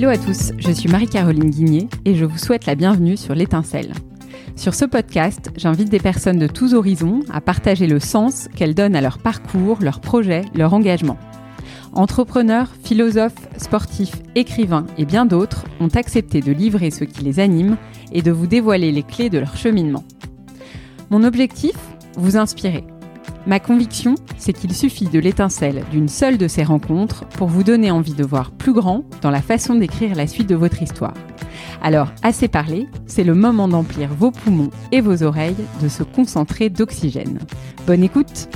Hello à tous, je suis Marie-Caroline Guigné et je vous souhaite la bienvenue sur l'étincelle. Sur ce podcast, j'invite des personnes de tous horizons à partager le sens qu'elles donnent à leur parcours, leurs projets, leur engagement. Entrepreneurs, philosophes, sportifs, écrivains et bien d'autres ont accepté de livrer ce qui les anime et de vous dévoiler les clés de leur cheminement. Mon objectif Vous inspirer. Ma conviction, c'est qu'il suffit de l'étincelle d'une seule de ces rencontres pour vous donner envie de voir plus grand dans la façon d'écrire la suite de votre histoire. Alors, assez parlé, c'est le moment d'emplir vos poumons et vos oreilles de se concentrer d'oxygène. Bonne écoute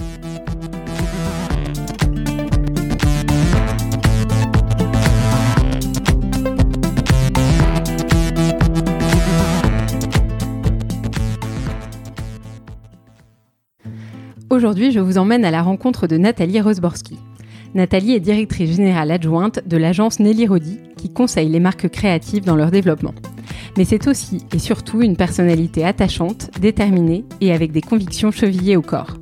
Aujourd'hui, je vous emmène à la rencontre de Nathalie Rosborski. Nathalie est directrice générale adjointe de l'agence Nelly Rodi qui conseille les marques créatives dans leur développement. Mais c'est aussi et surtout une personnalité attachante, déterminée et avec des convictions chevillées au corps.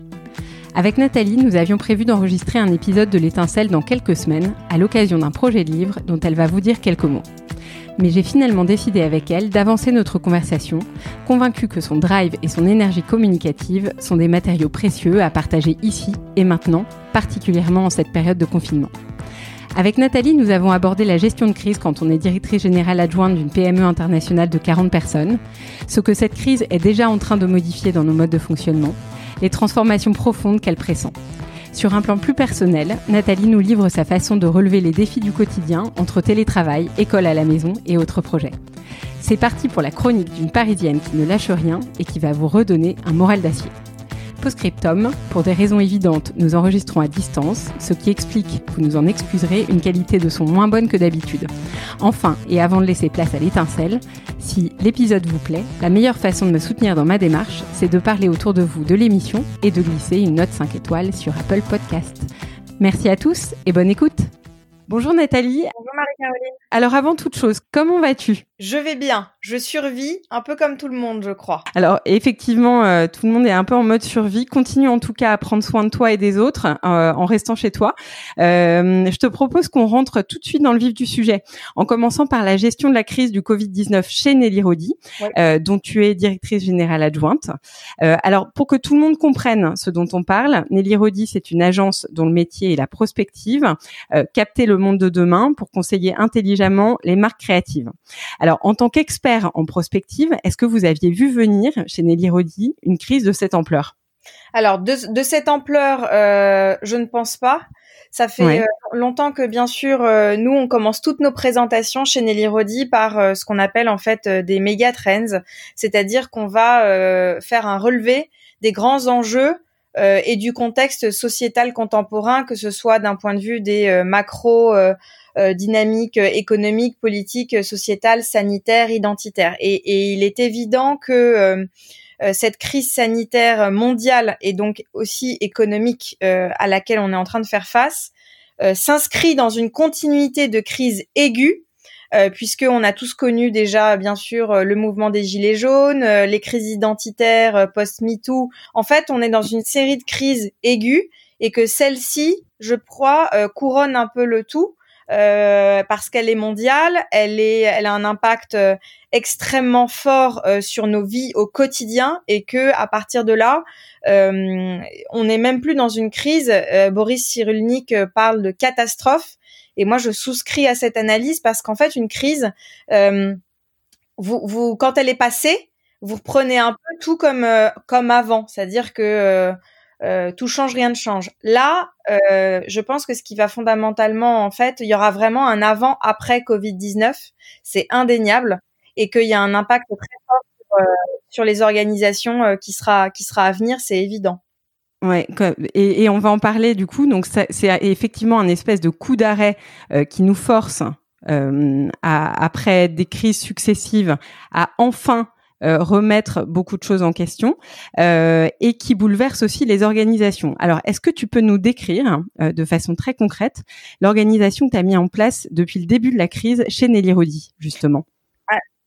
Avec Nathalie, nous avions prévu d'enregistrer un épisode de l'étincelle dans quelques semaines à l'occasion d'un projet de livre dont elle va vous dire quelques mots mais j'ai finalement décidé avec elle d'avancer notre conversation, convaincue que son drive et son énergie communicative sont des matériaux précieux à partager ici et maintenant, particulièrement en cette période de confinement. Avec Nathalie, nous avons abordé la gestion de crise quand on est directrice générale adjointe d'une PME internationale de 40 personnes, ce que cette crise est déjà en train de modifier dans nos modes de fonctionnement, les transformations profondes qu'elle pressent. Sur un plan plus personnel, Nathalie nous livre sa façon de relever les défis du quotidien entre télétravail, école à la maison et autres projets. C'est parti pour la chronique d'une Parisienne qui ne lâche rien et qui va vous redonner un moral d'acier. Postscriptum, pour des raisons évidentes, nous enregistrons à distance, ce qui explique, vous nous en excuserez, une qualité de son moins bonne que d'habitude. Enfin, et avant de laisser place à l'étincelle, si l'épisode vous plaît, la meilleure façon de me soutenir dans ma démarche, c'est de parler autour de vous de l'émission et de glisser une note 5 étoiles sur Apple Podcast. Merci à tous et bonne écoute Bonjour Nathalie. Bonjour Marie-Caroline. Alors avant toute chose, comment vas-tu? Je vais bien, je survis, un peu comme tout le monde, je crois. Alors effectivement, euh, tout le monde est un peu en mode survie. Continue en tout cas à prendre soin de toi et des autres euh, en restant chez toi. Euh, je te propose qu'on rentre tout de suite dans le vif du sujet, en commençant par la gestion de la crise du Covid-19 chez Nelly Rodi, dont tu es directrice générale adjointe. alors pour que tout le monde comprenne ce dont on parle, Nelly Rodi, c'est une agence dont le métier est la prospective, capter le monde de demain pour conseiller intelligemment les marques créatives. Alors, en tant qu'expert en prospective, est-ce que vous aviez vu venir chez Nelly Rodi une crise de cette ampleur? Alors, de, cette ampleur, euh, je ne pense pas. Ça fait euh, longtemps que, bien sûr, euh, nous, on commence toutes nos présentations chez Nelly Rodi par ce qu'on appelle en fait des méga trends, c'est-à-dire qu'on va faire un relevé des grands enjeux euh, et du contexte sociétal contemporain, que ce soit d'un point de vue des euh, macro euh, dynamiques économiques, politiques, sociétales, sanitaires, identitaires. Et, et il est évident que cette crise sanitaire mondiale et donc aussi économique à laquelle on est en train de faire face s'inscrit dans une continuité de crise aiguë euh, puisqu'on a tous connu déjà, bien sûr, euh, le mouvement des Gilets jaunes, euh, les crises identitaires post-MeToo. En fait, on est dans une série de crises aiguës et que celle-ci, je crois, couronne un peu le tout. Parce qu'elle est mondiale, elle est, elle a un impact extrêmement fort sur nos vies au quotidien et que à partir de là, on n'est même plus dans une crise. Boris Cyrulnik parle de catastrophe et moi, je souscris à cette analyse parce qu'en fait, une crise, euh, vous, vous, quand elle est passée, vous prenez un peu tout comme euh, comme avant, c'est-à-dire que euh, euh, tout change, rien ne change. Là, euh, je pense que ce qui va fondamentalement, en fait, il y aura vraiment un avant après Covid 19, c'est indéniable, et qu'il y a un impact très fort sur, euh, sur les organisations qui sera qui sera à venir, c'est évident. Ouais, et, et, on va en parler du coup. Donc c'est effectivement un espèce de coup d'arrêt euh, qui nous force, euh, à, après des crises successives, à enfin euh, remettre beaucoup de choses en question euh, et qui bouleverse aussi les organisations. Alors, est-ce que tu peux nous décrire euh, de façon très concrète l'organisation que tu as mis en place depuis le début de la crise chez Nelly Rodi, justement?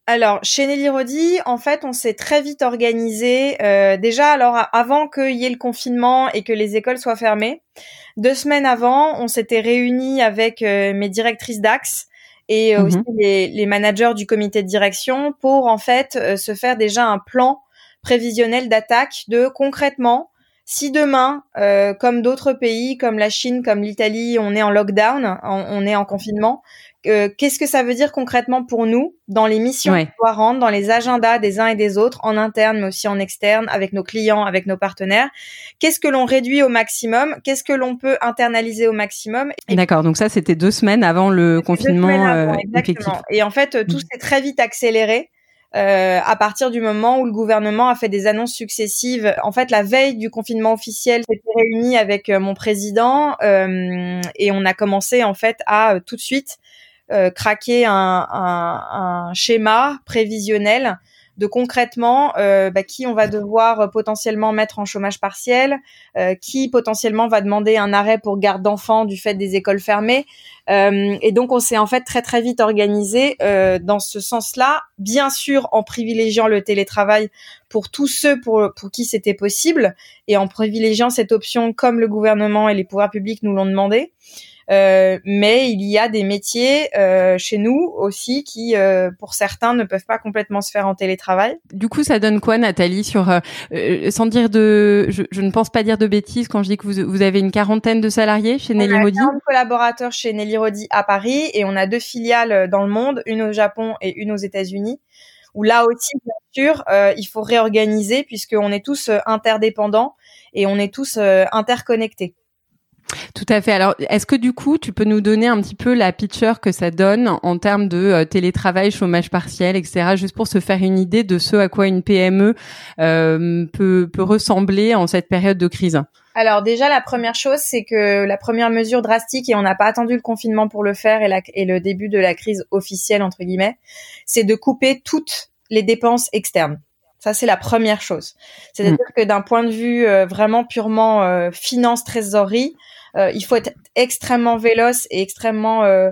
Alors, chez Nelly Rodi, en fait, on s'est très vite organisé. Euh, déjà, alors avant qu'il y ait le confinement et que les écoles soient fermées, deux semaines avant, on s'était réunis avec euh, mes directrices d'axe et aussi mhm. les, les, managers du comité de direction pour en fait se faire déjà un plan prévisionnel d'attaque de concrètement si demain, euh, comme d'autres pays, comme la Chine, comme l'Italie, on est en lockdown, on, est en confinement, euh, qu'est-ce que ça veut dire concrètement pour nous dans les missions qu'on doit rendre, dans les agendas des uns et des autres, en interne mais aussi en externe, avec nos clients, avec nos partenaires? Qu'est-ce que l'on réduit au maximum? Qu'est-ce que l'on peut internaliser au maximum? D'accord, donc ça c'était deux semaines avant le confinement. Avant, euh, exactement. Et en fait, tout mm. s'est très vite accéléré. Euh, à partir du moment où le gouvernement a fait des annonces successives. En fait, la veille du confinement officiel, j'étais réunie avec mon président euh, et on a commencé en fait à tout de suite craquer un, un, un, schéma prévisionnel de concrètement euh, bah, qui on va devoir potentiellement mettre en chômage partiel, euh, qui potentiellement va demander un arrêt pour garde d'enfants du fait des écoles fermées. Euh, et donc on s'est en fait très très vite organisé dans ce sens-là, bien sûr en privilégiant le télétravail pour tous ceux pour, pour qui c'était possible et en privilégiant cette option comme le gouvernement et les pouvoirs publics nous l'ont demandé. Euh, mais il y a des métiers euh, chez nous aussi qui, euh, pour certains, ne peuvent pas complètement se faire en télétravail. Du coup, ça donne quoi, Nathalie, sur sans dire de, je, je, ne pense pas dire de bêtises quand je dis que vous, vous avez une quarantaine de salariés chez Nelly Rodi? On a collaborateurs chez Nelly Rodi à Paris et on a deux filiales dans le monde, une au Japon et une aux États-Unis où là aussi, bien sûr, euh, il faut réorganiser puisqu'on est tous interdépendants et on est tous interconnectés. Tout à fait. Alors, est-ce que du coup, tu peux nous donner un petit peu la picture que ça donne en termes de euh, télétravail, chômage partiel, etc., juste pour se faire une idée de ce à quoi une PME euh, peut, ressembler en cette période de crise? Alors déjà, la première chose, c'est que la première mesure drastique, et on n'a pas attendu le confinement pour le faire et le début de la crise officielle, entre guillemets, c'est de couper toutes les dépenses externes. Ça, c'est la première chose. C'est-à-dire mm. que d'un point de vue euh, vraiment purement euh, finance, trésorerie, euh, il faut être extrêmement véloce et extrêmement euh,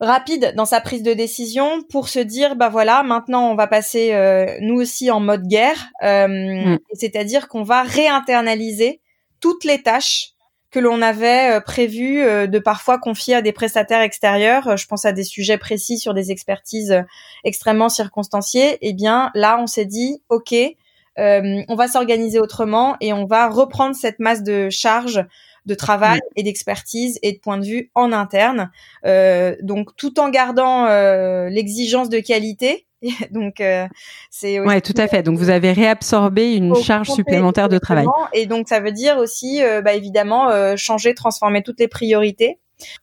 rapide dans sa prise de décision pour se dire bah voilà maintenant on va passer euh, nous aussi en mode guerre mm. c'est-à-dire qu'on va réinternaliser toutes les tâches que l'on avait prévu de parfois confier à des prestataires extérieurs, je pense à des sujets précis sur des expertises extrêmement circonstanciées, eh bien là on s'est dit ok, on va s'organiser autrement et on va reprendre cette masse de charges de travail et d'expertise et de point de vue en interne. Euh, donc tout en gardant euh, l'exigence de qualité. donc euh, c'est ouais tout à fait. Donc vous avez réabsorbé une charge supplémentaire de travail. Et donc ça veut dire aussi bah, évidemment changer, transformer toutes les priorités.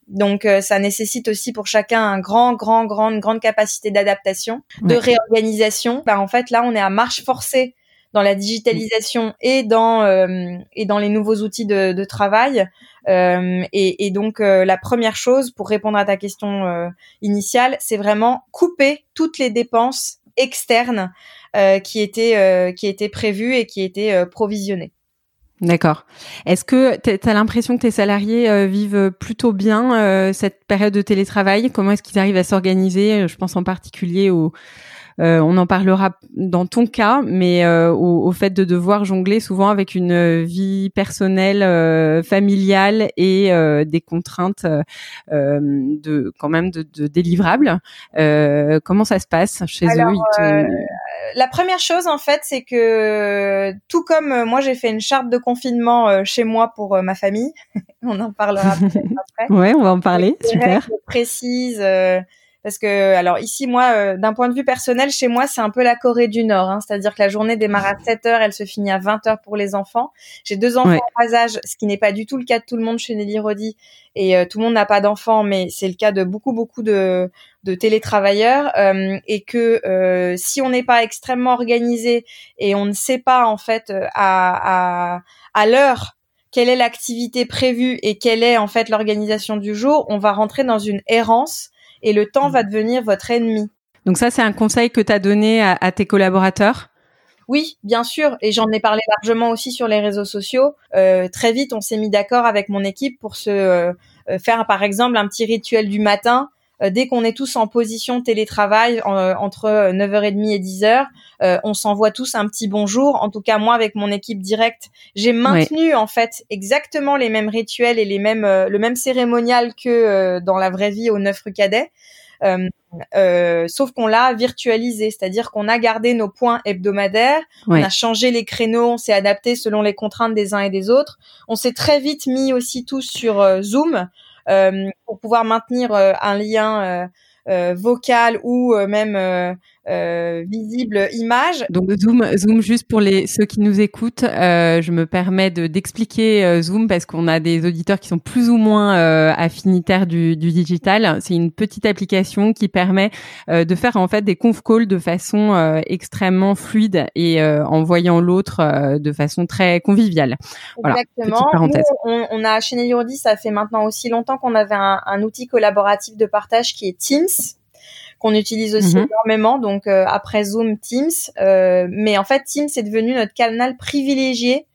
Donc ça nécessite aussi pour chacun un grand, grand, grande, grande capacité d'adaptation, de réorganisation. Bah, en fait là on est à marche forcée dans la digitalisation et dans euh, et dans les nouveaux outils de, de travail. Euh, et, et, donc euh, la première chose pour répondre à ta question euh, initiale, c'est vraiment couper toutes les dépenses externes qui étaient qui étaient prévues et qui étaient provisionnées. D'accord. Est-ce que tu as l'impression que tes salariés vivent plutôt bien cette période de télétravail? Comment est-ce qu'ils arrivent à s'organiser? Je pense en particulier aux euh, on en parlera dans ton cas, mais euh, au, fait de devoir jongler souvent avec une vie personnelle, euh, familiale et des contraintes de quand même de, de délivrables. comment ça se passe chez eux? La première chose en fait, c'est que tout comme moi j'ai fait une charte de confinement chez moi pour ma famille, on en parlera après. Ouais, on va en parler. Super. Précise parce que alors ici moi euh, d'un point de vue personnel chez moi c'est un peu la Corée du Nord hein, c'est-à-dire que la journée démarre à 7 heures elle se finit à 20 heures pour les enfants. J'ai deux enfants en bas âge ce qui n'est pas du tout le cas de tout le monde chez Nelly Rodi. Et euh, tout le monde n'a pas d'enfants mais c'est le cas de beaucoup beaucoup de de télétravailleurs. Euh, et que si on n'est pas extrêmement organisé et on ne sait pas en fait à à, à l'heure quelle est l'activité prévue et quelle est en fait l'organisation du jour, on va rentrer dans une errance et le temps va devenir votre ennemi. Donc ça, c'est un conseil que tu as donné à, tes collaborateurs? Oui, bien sûr, et j'en ai parlé largement aussi sur les réseaux sociaux. Euh, très vite, on s'est mis d'accord avec mon équipe pour se euh, euh, faire, par exemple, un petit rituel du matin. Dès qu'on est tous en position télétravail entre 9h30 et 10h, on s'envoie tous un petit bonjour. En tout cas, moi, avec mon équipe directe, j'ai maintenu en fait exactement les mêmes rituels et les mêmes le même cérémonial que dans la vraie vie au 9 rue Cadet. sauf qu'on l'a virtualisé, c'est-à-dire qu'on a gardé nos points hebdomadaires, on a changé les créneaux, on s'est adapté selon les contraintes des uns et des autres. On s'est très vite mis aussi tous sur Zoom pour pouvoir maintenir un lien vocal ou même euh, visible image. Donc Zoom, Zoom juste pour les ceux qui nous écoutent, euh, je me permets de d'expliquer euh, Zoom parce qu'on a des auditeurs qui sont plus ou moins euh, affinitaires du, du digital. C'est une petite application qui permet de faire en fait des conf calls de façon extrêmement fluide et en voyant l'autre de façon très conviviale. Voilà, Exactement. parenthèse. on, on, a chez Nelly ça fait maintenant aussi longtemps qu'on avait un, un outil collaboratif de partage qui est Teams qu'on utilise aussi mhm. énormément. Donc euh, après Zoom, Teams, euh, mais en fait Teams est devenu notre canal privilégié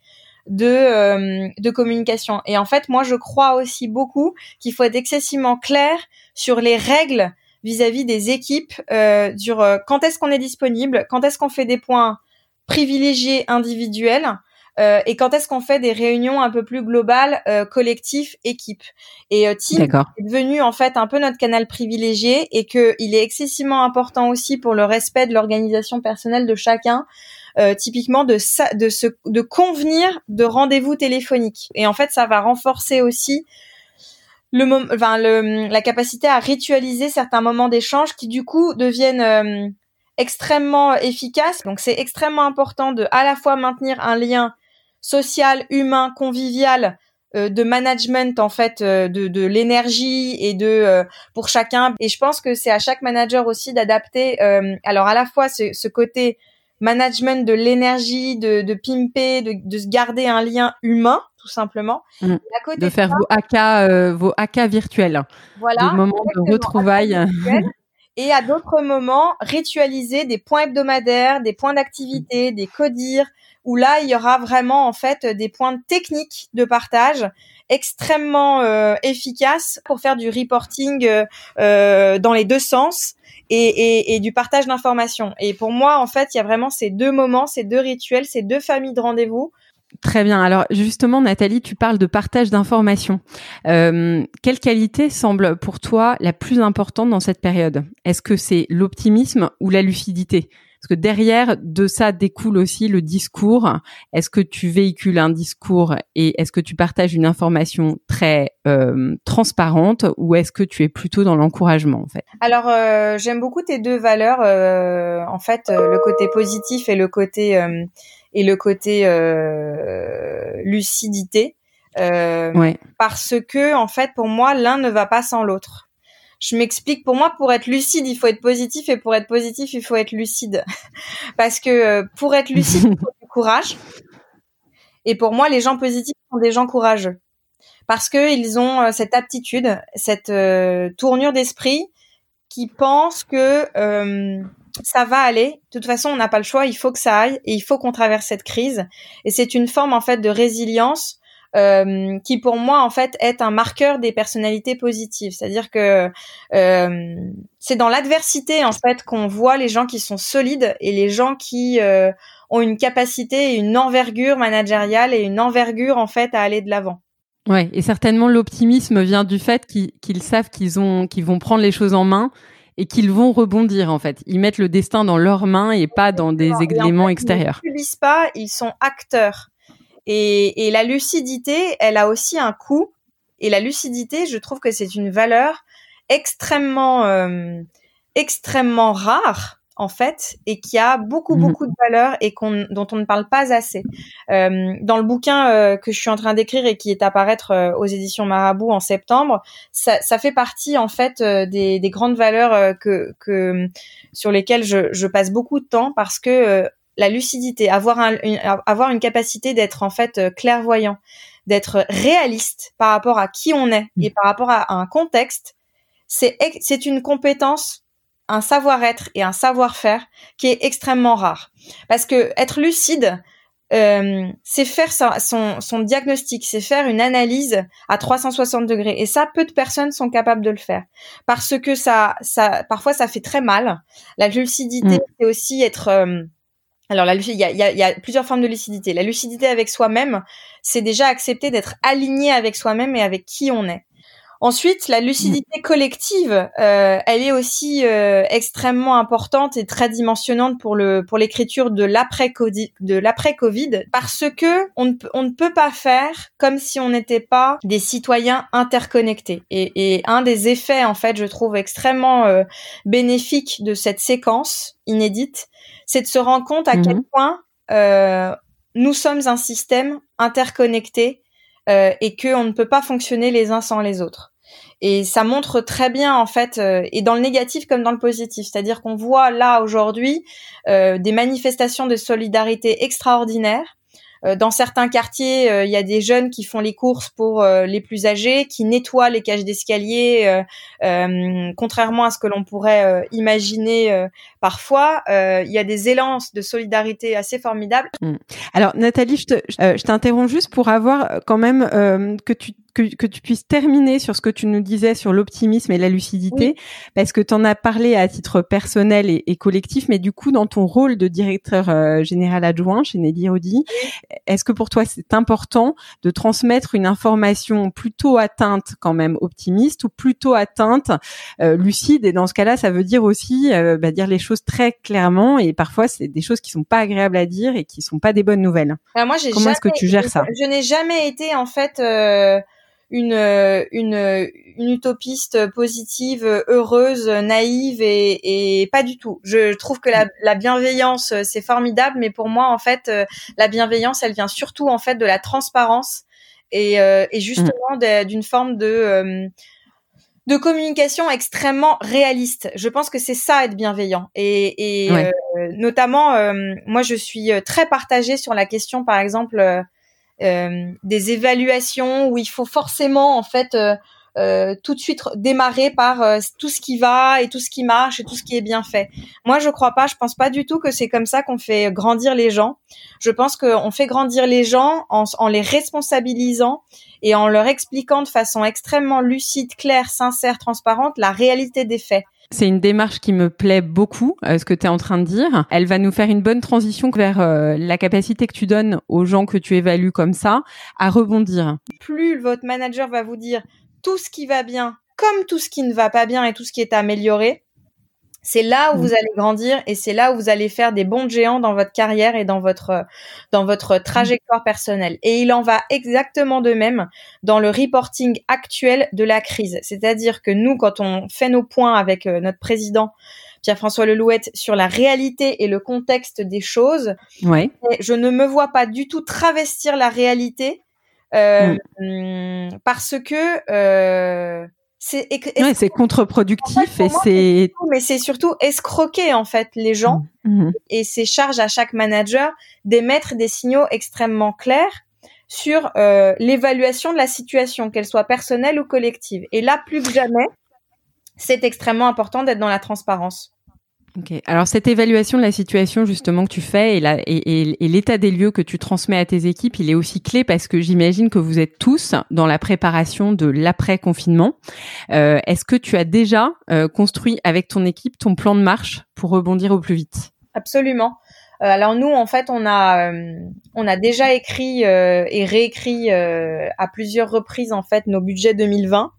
de euh, de communication. Et en fait, moi je crois aussi beaucoup qu'il faut être excessivement clair sur les règles vis-à-vis des équipes euh, sur quand est-ce qu'on est disponible, quand est-ce qu'on fait des points privilégiés individuels euh, et quand est-ce qu'on fait des réunions un peu plus globales, euh, collectif, équipe? Et euh, Team est devenu en fait un peu notre canal privilégié et qu'il est excessivement important aussi pour le respect de l'organisation personnelle de chacun. Euh, typiquement de de se de convenir de rendez-vous téléphoniques et en fait ça va renforcer aussi le, enfin, le la capacité à ritualiser certains moments d'échange qui du coup deviennent euh, extrêmement efficaces donc c'est extrêmement important de à la fois maintenir un lien social, humain, convivial, euh, de management en fait euh, de, de l'énergie et de euh, pour chacun. Et je pense que c'est à chaque manager aussi d'adapter alors à la fois ce, ce côté management de l'énergie de, de pimper de, de se garder un lien humain tout simplement. Mmh. de faire vos AK vos AK virtuels. Voilà des moments de retrouvailles et à d'autres moments ritualiser des points hebdomadaires des points d'activité des codires où là, il y aura vraiment en fait des points techniques de partage extrêmement euh, efficaces pour faire du reporting euh, euh, dans les deux sens et, et, du partage d'informations. Et pour moi, en fait, il y a vraiment ces deux moments, ces deux rituels, ces deux familles de rendez-vous Très bien. Alors justement, Nathalie, tu parles de partage d'informations. Euh, quelle qualité semble pour toi la plus importante dans cette période? Est-ce que c'est l'optimisme ou la lucidité? Parce que derrière de ça découle aussi le discours. Est-ce que tu véhicules un discours et est-ce que tu partages une information très euh, transparente ou est-ce que tu es plutôt dans l'encouragement en fait? Alors euh, j'aime beaucoup tes deux valeurs. Euh, en fait, le côté positif et le côté et le côté lucidité. Ouais. Parce que en fait, pour moi, l'un ne va pas sans l'autre je m'explique. Pour moi, pour être lucide, il faut être positif, et pour être positif, il faut être lucide. Parce que euh, pour être lucide, il faut du courage. Et pour moi, les gens positifs sont des gens courageux, parce que ils ont euh, cette aptitude, cette euh, tournure d'esprit, qui pensent que ça va aller. De toute façon, on n'a pas le choix. Il faut que ça aille, et il faut qu'on traverse cette crise. Et c'est une forme en fait de résilience euh, qui pour moi en fait est un marqueur des personnalités positives. C'est-à-dire que euh, c'est dans l'adversité en fait qu'on voit les gens qui sont solides et les gens qui euh, ont une capacité, une envergure managériale et une envergure en fait à aller de l'avant. Ouais, et certainement l'optimisme vient du fait qu'ils savent qu'ils ont qu'ils vont prendre les choses en main et qu'ils vont rebondir en fait. Ils mettent le destin dans leurs mains et pas dans des éléments extérieurs. Ils ne subissent pas, ils sont acteurs. Et, et la lucidité, elle a aussi un coût. Et la lucidité, je trouve que c'est une valeur extrêmement, euh, extrêmement rare en fait, et qui a beaucoup mhm. beaucoup de valeur et qu'on, dont on ne parle pas assez. Euh, dans le bouquin euh, que je suis en train d'écrire et qui est à paraître euh, aux éditions Marabout en septembre, ça, ça fait partie en fait des, des, grandes valeurs que, que sur lesquelles je, je, passe beaucoup de temps parce que la lucidité, avoir, un, une, avoir une capacité d'être en fait clairvoyant, d'être réaliste par rapport à qui on est et par rapport à, un contexte, c'est c'est une compétence, un savoir-être et un savoir-faire qui est extrêmement rare. Parce que être lucide, euh, c'est faire son, son diagnostic, c'est faire une analyse à 360 degrés. Et ça, peu de personnes sont capables de le faire. Parce que ça, ça parfois, ça fait très mal. La lucidité, mm. c'est aussi être... Euh, alors la il y a, y a, plusieurs formes de lucidité. La lucidité avec soi-même, c'est déjà accepter d'être aligné avec soi-même et avec qui on est. Ensuite, la lucidité collective, euh, elle est aussi euh, extrêmement importante et très dimensionnante pour le pour l'écriture de l'après de l'après Covid, parce que on ne, on ne peut pas faire comme si on n'était pas des citoyens interconnectés. Et, et, un des effets, en fait, je trouve extrêmement euh, bénéfique de cette séquence inédite, c'est de se rendre compte à quel mhm. point euh, nous sommes un système interconnecté euh, et que on ne peut pas fonctionner les uns sans les autres. Et ça montre très bien en fait, euh, et dans le négatif comme dans le positif, c'est-à-dire qu'on voit là aujourd'hui euh, des manifestations de solidarité extraordinaires dans certains quartiers, euh, il y a des jeunes qui font les courses pour euh, les plus âgés, qui nettoient les cages d'escalier, contrairement à ce que l'on pourrait imaginer parfois. Il y a des élans de solidarité assez formidables. Mmh. Alors Nathalie, je t'interromps juste pour avoir quand même que tu que, que, tu puisses terminer sur ce que tu nous disais sur l'optimisme et la lucidité, parce que tu en as parlé à titre personnel et, et, collectif, mais du coup, dans ton rôle de directeur euh, général adjoint chez Nelly Rodi, est-ce que pour toi, c'est important de transmettre une information plutôt atteinte quand même optimiste ou plutôt atteinte euh, lucide? Et dans ce cas-là, ça veut dire aussi euh, bah, dire les choses très clairement, et parfois, c'est des choses qui sont pas agréables à dire et qui sont pas des bonnes nouvelles. moi, Comment est-ce que tu gères ça? Je n'ai jamais été en fait une, une, une utopiste positive, heureuse, naïve et, et pas du tout. Je trouve que la, la bienveillance c'est formidable, mais pour moi en fait la bienveillance elle vient surtout en fait de la transparence et, euh, et justement d'une forme de euh, de communication extrêmement réaliste. Je pense que c'est ça être bienveillant. Et, et euh, notamment, moi, je suis très partagée sur la question, par exemple, euh, des évaluations où il faut forcément en fait euh, euh, tout de suite démarrer par tout ce qui va et tout ce qui marche et tout ce qui est bien fait. Moi, je crois pas. Je pense pas du tout que c'est comme ça qu'on fait grandir les gens. Je pense qu'on fait grandir les gens en, en, les responsabilisant et en leur expliquant de façon extrêmement lucide, claire, sincère, transparente la réalité des faits. C'est une démarche qui me plaît beaucoup, euh, ce que tu es en train de dire. Elle va nous faire une bonne transition vers euh, la capacité que tu donnes aux gens que tu évalues comme ça à rebondir. Plus votre manager va vous dire tout ce qui va bien comme tout ce qui ne va pas bien et tout ce qui est amélioré, c'est là où mm. vous allez grandir et c'est là où vous allez faire des bons géants dans votre carrière et dans votre dans votre trajectoire personnelle. Et il en va exactement de même dans le reporting actuel de la crise. C'est-à-dire que nous, quand on fait nos points avec euh, notre président Pierre-François Lelouette sur la réalité et le contexte des choses, ouais. je ne me vois pas du tout travestir la réalité euh, mm. parce que euh, c'est c'est contre-productif et c'est mais c'est surtout escroquer en fait les gens mmh. Mmh. et c'est charge à chaque manager d'émettre des signaux extrêmement clairs sur euh, l'évaluation de la situation qu'elle soit personnelle ou collective et là plus que jamais c'est extrêmement important d'être dans la transparence Ok. Alors cette évaluation de la situation justement que tu fais et, la, et, et, l'état des lieux que tu transmets à tes équipes, il est aussi clé parce que j'imagine que vous êtes tous dans la préparation de l'après confinement. Euh, est-ce que tu as déjà euh, construit avec ton équipe ton plan de marche pour rebondir au plus vite? Absolument. Euh, alors nous, en fait, on a euh, on a déjà écrit euh, et réécrit à plusieurs reprises en fait nos budgets 2020.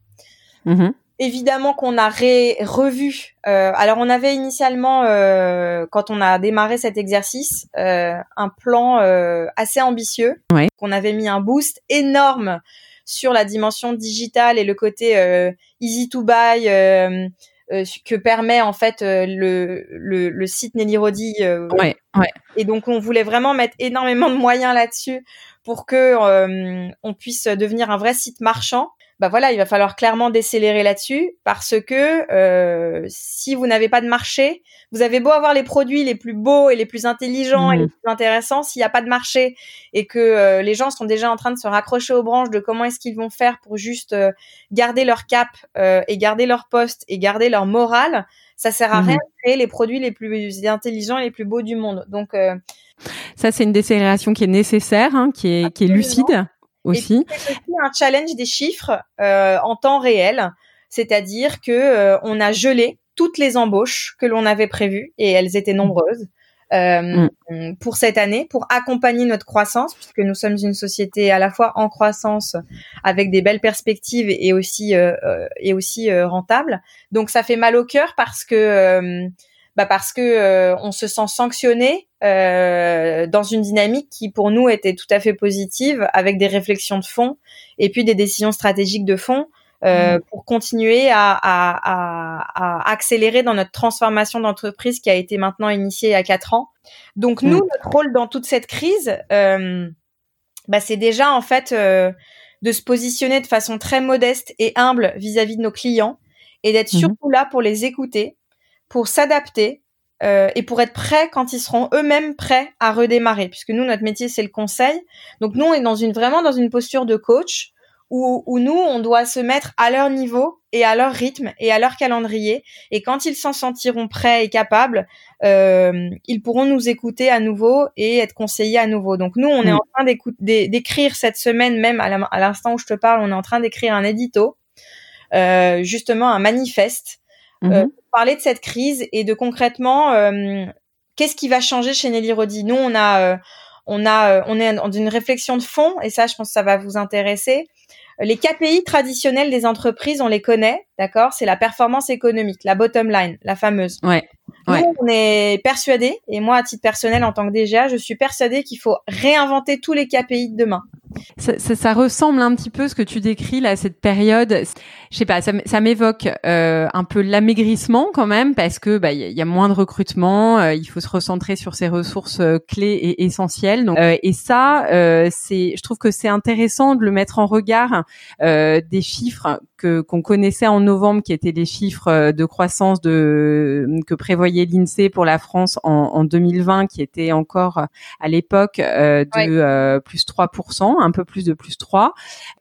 Mmh évidemment qu'on a revu. Euh, alors on avait initialement, euh, quand on a démarré cet exercice, euh, un plan assez ambitieux. Qu'on avait mis un boost énorme sur la dimension digitale et le côté easy to buy que permet en fait le, le, site Nelly Rodi. Ouais, ouais. Et donc on voulait vraiment mettre énormément de moyens là-dessus pour que on puisse devenir un vrai site marchand bah voilà, il va falloir clairement décélérer là-dessus parce que euh, si vous n'avez pas de marché, vous avez beau avoir les produits les plus beaux et les plus intelligents et les mmh. plus intéressants, s'il n'y a pas de marché et que euh, les gens sont déjà en train de se raccrocher aux branches de comment est-ce qu'ils vont faire pour juste euh, garder leur cap et garder leur poste et garder leur morale, ça sert à mmh. rien de créer les produits les plus intelligents et les plus beaux du monde. Donc ça, c'est une décélération qui est nécessaire, hein, qui est, qui est lucide aussi. C'est aussi un challenge des chiffres euh, en temps réel, c'est-à-dire que euh, on a gelé toutes les embauches que l'on avait prévues et elles étaient nombreuses. euh, mm. pour cette année, pour accompagner notre croissance, puisque nous sommes une société à la fois en croissance avec des belles perspectives et aussi euh, euh et aussi euh, rentable. Donc ça fait mal au cœur parce que bah parce que on se sent sanctionné dans une dynamique qui pour nous était tout à fait positive, avec des réflexions de fond et puis des décisions stratégiques de fond. Euh, mm. pour continuer à, à, à, accélérer dans notre transformation d'entreprise qui a été maintenant initiée il y a quatre ans. Donc nous, mm. notre rôle dans toute cette crise, euh, bah, c'est déjà en fait euh, de se positionner de façon très modeste et humble vis-à-vis de nos clients et d'être mm-hmm. surtout là pour les écouter, pour s'adapter, euh, et pour être prêts quand ils seront eux-mêmes prêts à redémarrer, puisque nous notre métier c'est le conseil. Donc nous on est dans une vraiment dans une posture de coach où, nous, on doit se mettre à leur niveau et à leur rythme et à leur calendrier. Et quand ils s'en sentiront prêts et capables, euh, ils pourront nous écouter à nouveau et être conseillés à nouveau. Donc nous, on est mm. en train d'écrire cette semaine même, à l'instant où je te parle, on est en train d'écrire un édito, euh, justement un manifeste, euh, mm-hmm. pour parler de cette crise et de concrètement qu'est-ce qui va changer chez Nelly Rodi? Nous, on a on a on est dans une réflexion de fond et ça je pense que ça va vous intéresser les KPI traditionnels des entreprises, on les connaît, d'accord? C'est la performance économique, la bottom line, la fameuse. Ouais. Nous, on est persuadé, et moi, à titre personnel, en tant que DGA, je suis persuadé qu'il faut réinventer tous les KPI de demain. Ça, ça, ça, ressemble un petit peu ce que tu décris là, cette période. Je sais pas, ça, m'évoque euh, un peu l'amaigrissement quand même, parce que bah il y, a moins de recrutement, euh, il faut se recentrer sur ses ressources euh, clés et essentielles. Donc, euh, et ça, c'est, je trouve que c'est intéressant de le mettre en regard des chiffres que qu'on connaissait en novembre, qui étaient les chiffres de croissance de que prévoyait l'Insee pour la France en, en 2020, qui était encore à l'époque de plus 3% un peu plus de plus 3,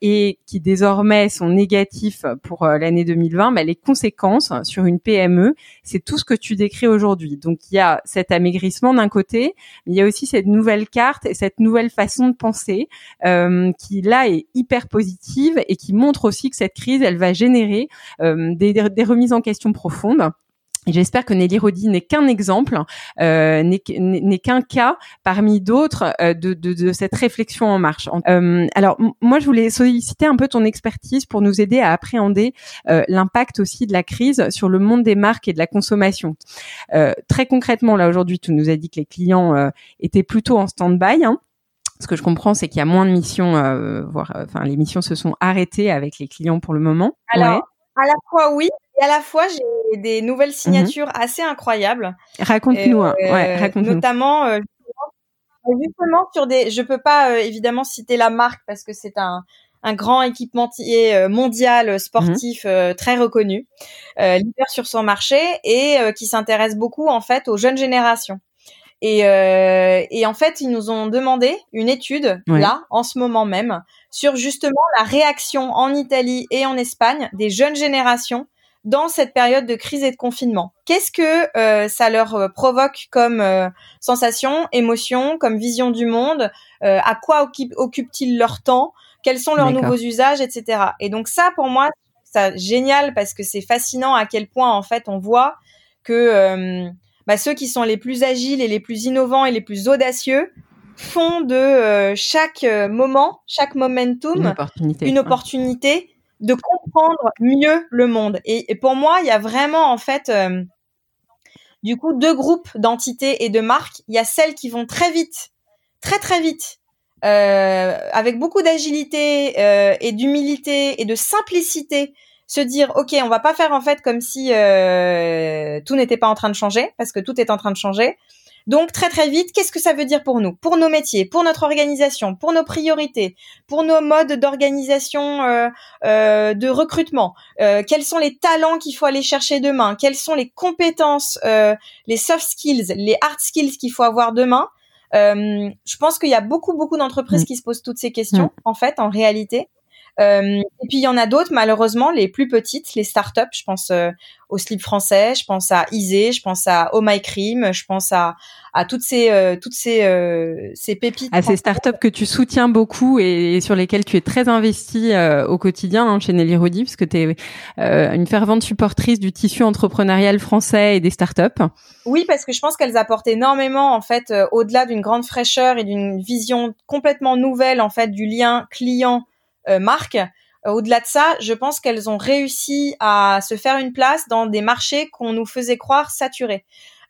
et qui désormais sont négatifs pour euh, l'année 2020, mais les conséquences sur une PME, c'est tout ce que tu décris aujourd'hui. Donc il y a cet amaigrissement d'un côté, mais il y a aussi cette nouvelle carte et cette nouvelle façon de penser euh, qui là est hyper positive et qui montre aussi que cette crise, elle va générer euh, des, des remises en question profondes. J'espère que Nelly Rodi n'est qu'un exemple, euh, n'est qu'un cas parmi d'autres euh, de, de, de, cette réflexion en marche. Euh, alors moi, je voulais solliciter un peu ton expertise pour nous aider à appréhender euh, l'impact aussi de la crise sur le monde des marques et de la consommation. Euh, très concrètement, là aujourd'hui, tu nous as dit que les clients euh, étaient plutôt en stand-by. Hein. Ce que je comprends, c'est qu'il y a moins de missions, voire, enfin, les missions se sont arrêtées avec les clients pour le moment. Alors, à la fois oui, et à la fois, j'ai des nouvelles mhm. signatures assez incroyables. Raconte-nous, hein. ouais, raconte notamment euh, justement sur des. Je peux pas euh, évidemment citer la marque parce que c'est un un grand équipementier euh, mondial sportif mhm. très reconnu, leader sur son marché et qui s'intéresse beaucoup en fait aux jeunes générations. Et, et, en fait, ils nous ont demandé une étude là, en ce moment même, sur justement la réaction en Italie et en Espagne des jeunes générations dans cette période de crise et de confinement. Qu'est-ce que euh, ça leur euh, provoque comme euh, sensation, émotion, comme vision du monde À quoi occupent-ils leur temps Quels sont leurs nouveaux usages, etc. Et donc ça, pour moi, c'est génial parce que c'est fascinant à quel point en fait on voit que bah, ceux qui sont les plus agiles et les plus innovants et les plus audacieux font de chaque moment, chaque momentum, une opportunité, une opportunité de comprendre mieux le monde. Et, pour moi, il y a vraiment en fait euh, du coup deux groupes d'entités et de marques. Il y a celles qui vont très vite, très très vite, euh, avec beaucoup d'agilité euh, et d'humilité et de simplicité, se dire ok, on va pas faire en fait comme si tout n'était pas en train de changer, parce que tout est en train de changer. Donc très très vite, qu'est-ce que ça veut dire pour nous, pour nos métiers, pour notre organisation, pour nos priorités, pour nos modes d'organisation euh, euh, de recrutement euh, Quels sont les talents qu'il faut aller chercher demain? Quelles sont les compétences, les soft skills, les hard skills qu'il faut avoir demain? Je pense qu'il y a beaucoup beaucoup d'entreprises mm. qui se posent toutes ces questions mm. en fait, en réalité. Euh, et puis il y en a d'autres, malheureusement, les plus petites, les startups. Je pense euh, au Slip français, je pense à Isée, je pense à Oh My Cream, je pense à, à toutes ces euh, toutes ces ces pépites. À ces startups que tu soutiens beaucoup et, sur lesquelles tu es très investi au quotidien hein, chez Nelly Rodi, parce que tu es une fervente supportrice du tissu entrepreneurial français et des startups. Oui, parce que je pense qu'elles apportent énormément en fait, au-delà d'une grande fraîcheur et d'une vision complètement nouvelle en fait du lien client euh, marques. Euh, au-delà de ça, je pense qu'elles ont réussi à se faire une place dans des marchés qu'on nous faisait croire saturés.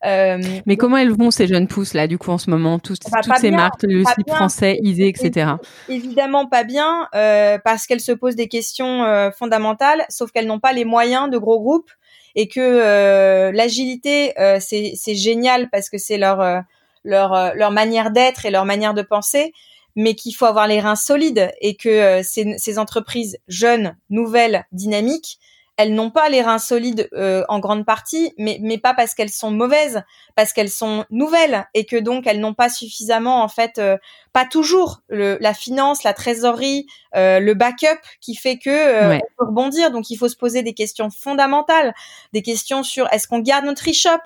Euh, mais comment elles vont ces jeunes pousses là du coup en ce moment? Toutes, bah, toutes ces marques le slip français Isée etc évidemment pas bien parce qu'elles se posent des questions fondamentales sauf qu'elles n'ont pas les moyens de gros groupes et que l'agilité c'est génial parce que c'est leur leur leur manière d'être et leur manière de penser mais qu'il faut avoir les reins solides et que euh, ces, ces, entreprises jeunes, nouvelles, dynamiques, elles n'ont pas les reins solides euh, en grande partie, mais, mais pas parce qu'elles sont mauvaises, parce qu'elles sont nouvelles et que donc elles n'ont pas suffisamment, en fait, euh, pas toujours le, la finance, la trésorerie, le backup qui fait que on peut rebondir. Donc il faut se poser des questions fondamentales, des questions sur est-ce qu'on garde notre e-shop,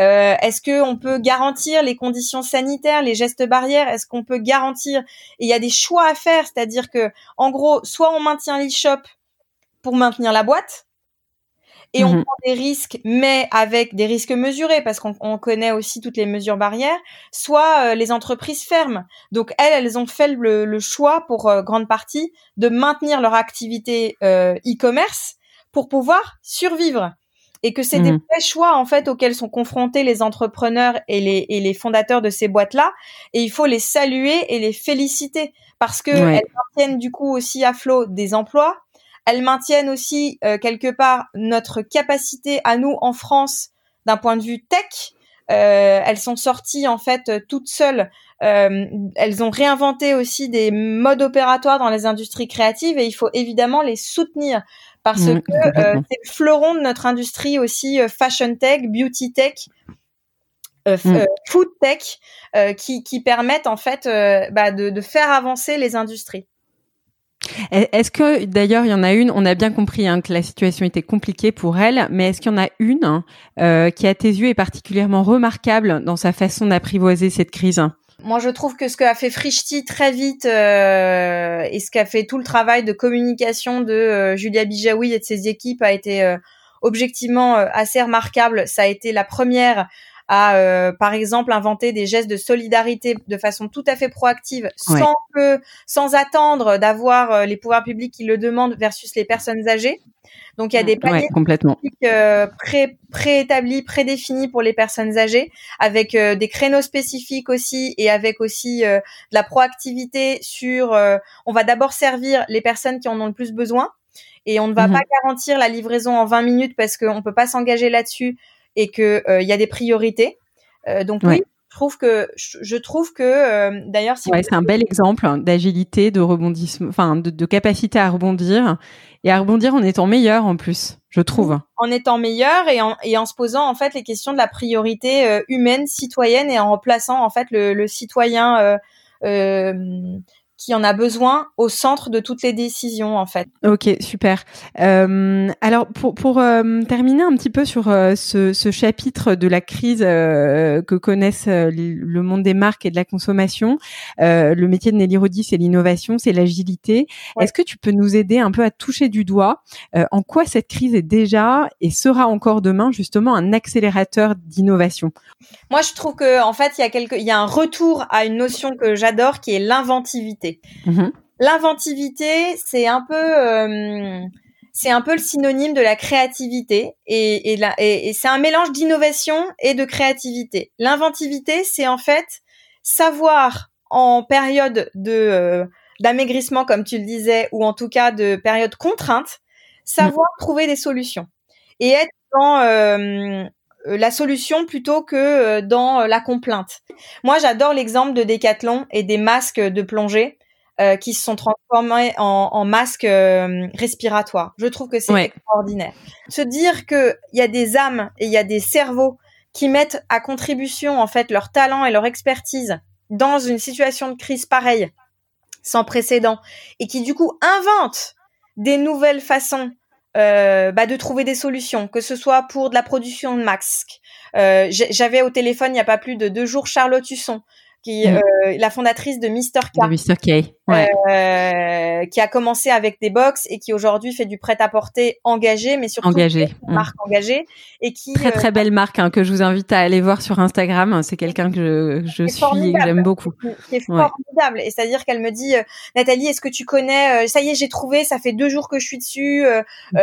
euh, est-ce qu'on peut garantir les conditions sanitaires, les gestes barrières Est-ce qu'on peut garantir? Et il y a des choix à faire, c'est-à-dire que, en gros, soit on maintient l'e-shop pour maintenir la boîte, et on mhm. prend des risques, mais avec des risques mesurés, parce qu'on connaît aussi toutes les mesures barrières, soit euh, les entreprises ferment. Donc elles, elles ont fait le, choix pour euh, grande partie de maintenir leur activité e-commerce pour pouvoir survivre et que c'est des mmh. vrais choix en fait auxquels sont confrontés les entrepreneurs et les, et les fondateurs de ces boîtes-là et il faut les saluer et les féliciter parce que elles maintiennent du coup aussi à flot des emplois, elles maintiennent aussi euh, quelque part notre capacité à nous en France d'un point de vue tech. Euh, elles sont sorties en fait toutes seules. Euh, elles ont réinventé aussi des modes opératoires dans les industries créatives et il faut évidemment les soutenir parce que euh, c'est le fleuron de notre industrie aussi euh, fashion tech, beauty tech. Euh, mm. food tech qui, qui, permettent en fait bah, de, de, faire avancer les industries. Est-ce que d'ailleurs il y en a une, on a bien compris hein, que la situation était compliquée pour elle, mais est-ce qu'il y en a une qui à tes yeux est particulièrement remarquable dans sa façon d'apprivoiser cette crise? Moi, je trouve que ce qu'a fait Frischti très vite euh, et ce qu'a fait tout le travail de communication de euh, Julia Bijawi et de ses équipes a été euh, objectivement assez remarquable. Ça a été la première à, par exemple, inventer des gestes de solidarité de façon tout à fait proactive, sans que, sans attendre d'avoir les pouvoirs publics qui le demandent versus les personnes âgées. Donc il y a des paniers complètement. Euh, pré préétablis, prédéfinis pour les personnes âgées, avec euh, des créneaux spécifiques aussi et avec aussi euh, de la proactivité sur. on va d'abord servir les personnes qui en ont le plus besoin et on ne va mhm. pas garantir la livraison en 20 minutes parce qu'on peut pas s'engager là-dessus et que il y a des priorités. donc oui, je trouve que je trouve que d'ailleurs si ouais, c'est un bel exemple d'agilité de rebondissement enfin de, de, capacité à rebondir et à rebondir en étant meilleur en plus, je trouve. En étant meilleur et en, et en se posant en fait les questions de la priorité euh, humaine, citoyenne et en remplaçant en fait le, le citoyen euh, euh, qui en a besoin au centre de toutes les décisions en fait. Ok, super. Euh, alors pour, pour euh, terminer un petit peu sur euh, ce, ce, chapitre de la crise que connaissent le monde des marques et de la consommation, le métier de Nelly Rodi, c'est l'innovation, c'est l'agilité. Est-ce que tu peux nous aider un peu à toucher du doigt en quoi cette crise est déjà et sera encore demain justement un accélérateur d'innovation? Moi, je trouve que en fait, il y a quelque, il y a un retour à une notion que j'adore qui est l'inventivité. Mhm. L'inventivité, c'est un peu, euh, c'est un peu le synonyme de la créativité et, et, c'est un mélange d'innovation et de créativité. L'inventivité, c'est en fait savoir en période de euh, d'amaigrissement, comme tu le disais, ou en tout cas de période contrainte, savoir mhm. trouver des solutions et être dans euh, la solution plutôt que dans la complainte. Moi, j'adore l'exemple de Decathlon et des masques de plongée euh, qui se sont transformés en, en masques euh, respiratoires. Je trouve que c'est extraordinaire. Se dire qu'il y a des âmes et il y a des cerveaux qui mettent à contribution en fait leur talent et leur expertise dans une situation de crise pareille, sans précédent, et qui du coup inventent des nouvelles façons euh, bah, de trouver des solutions, que ce soit pour de la production de masques. Euh, J'avais au téléphone il n'y a pas plus de deux jours Charlotte Husson, qui mm. euh, la fondatrice de Mr K. De Mr K. Ouais. Euh, qui a commencé avec des box et qui aujourd'hui fait du prêt-à-porter engagé, mais surtout engagé. une marque mm. engagée et qui très très euh, belle marque hein, que je vous invite à aller voir sur Instagram. C'est quelqu'un que je, je suis et que j'aime beaucoup. C'est formidable. Et c'est-à-dire qu'elle me dit, euh, Nathalie, est-ce que tu connais Ça y est, j'ai trouvé. Ça fait deux jours que je suis dessus. Mm.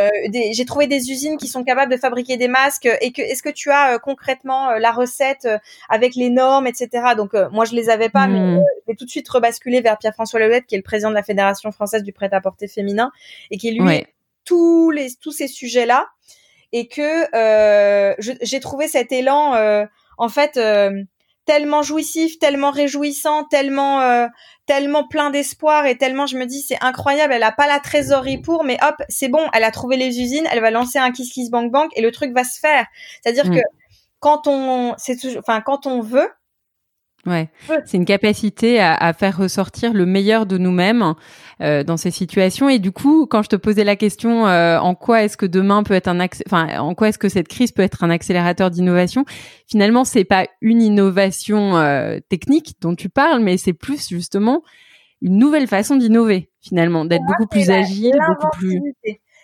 j'ai trouvé des usines qui sont capables de fabriquer des masques. Et que est-ce que tu as concrètement la recette avec les normes, etc. Donc moi je les avais pas, mais j'ai tout de suite rebasculé vers Pierre-François Lelouette qui est le président de la Fédération française du prêt-à-porter féminin, et qui lui tous les tous ces sujets-là, et que euh, j'ai trouvé cet élan euh, en fait euh, tellement jouissif, tellement réjouissant, tellement tellement plein d'espoir et tellement je me dis c'est incroyable, elle a pas la trésorerie pour, mais hop c'est bon, elle a trouvé les usines, elle va lancer un kiss kiss bank bank et le truc va se faire. C'est-à-dire mm. que quand on c'est toujours, enfin quand on veut, Ouais, c'est une capacité à, à, faire ressortir le meilleur de nous-mêmes euh, dans ces situations. Et du coup, quand je te posais la question, euh, en quoi est-ce que demain peut être un, enfin, en quoi est-ce que cette crise peut être un accélérateur d'innovation Finalement, c'est pas une innovation euh, technique dont tu parles, mais c'est plus justement une nouvelle façon d'innover. Finalement, d'être beaucoup plus agile, beaucoup plus.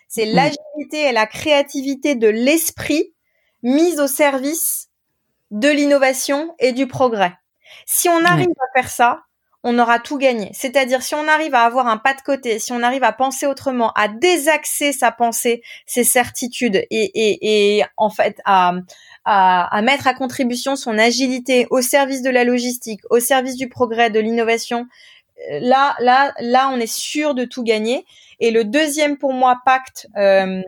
C'est l'agilité et la créativité de l'esprit mise au service de l'innovation et du progrès. Si on arrive à faire ça, on aura tout gagné. C'est-à-dire si on arrive à avoir un pas de côté, si on arrive à penser autrement, à désaxer sa pensée, ses certitudes et, et, et en fait à, à, à, mettre à contribution son agilité au service de la logistique, au service du progrès, de l'innovation, euh, là, là, là, on est sûr de tout gagner. Et le deuxième pour moi pacte euh,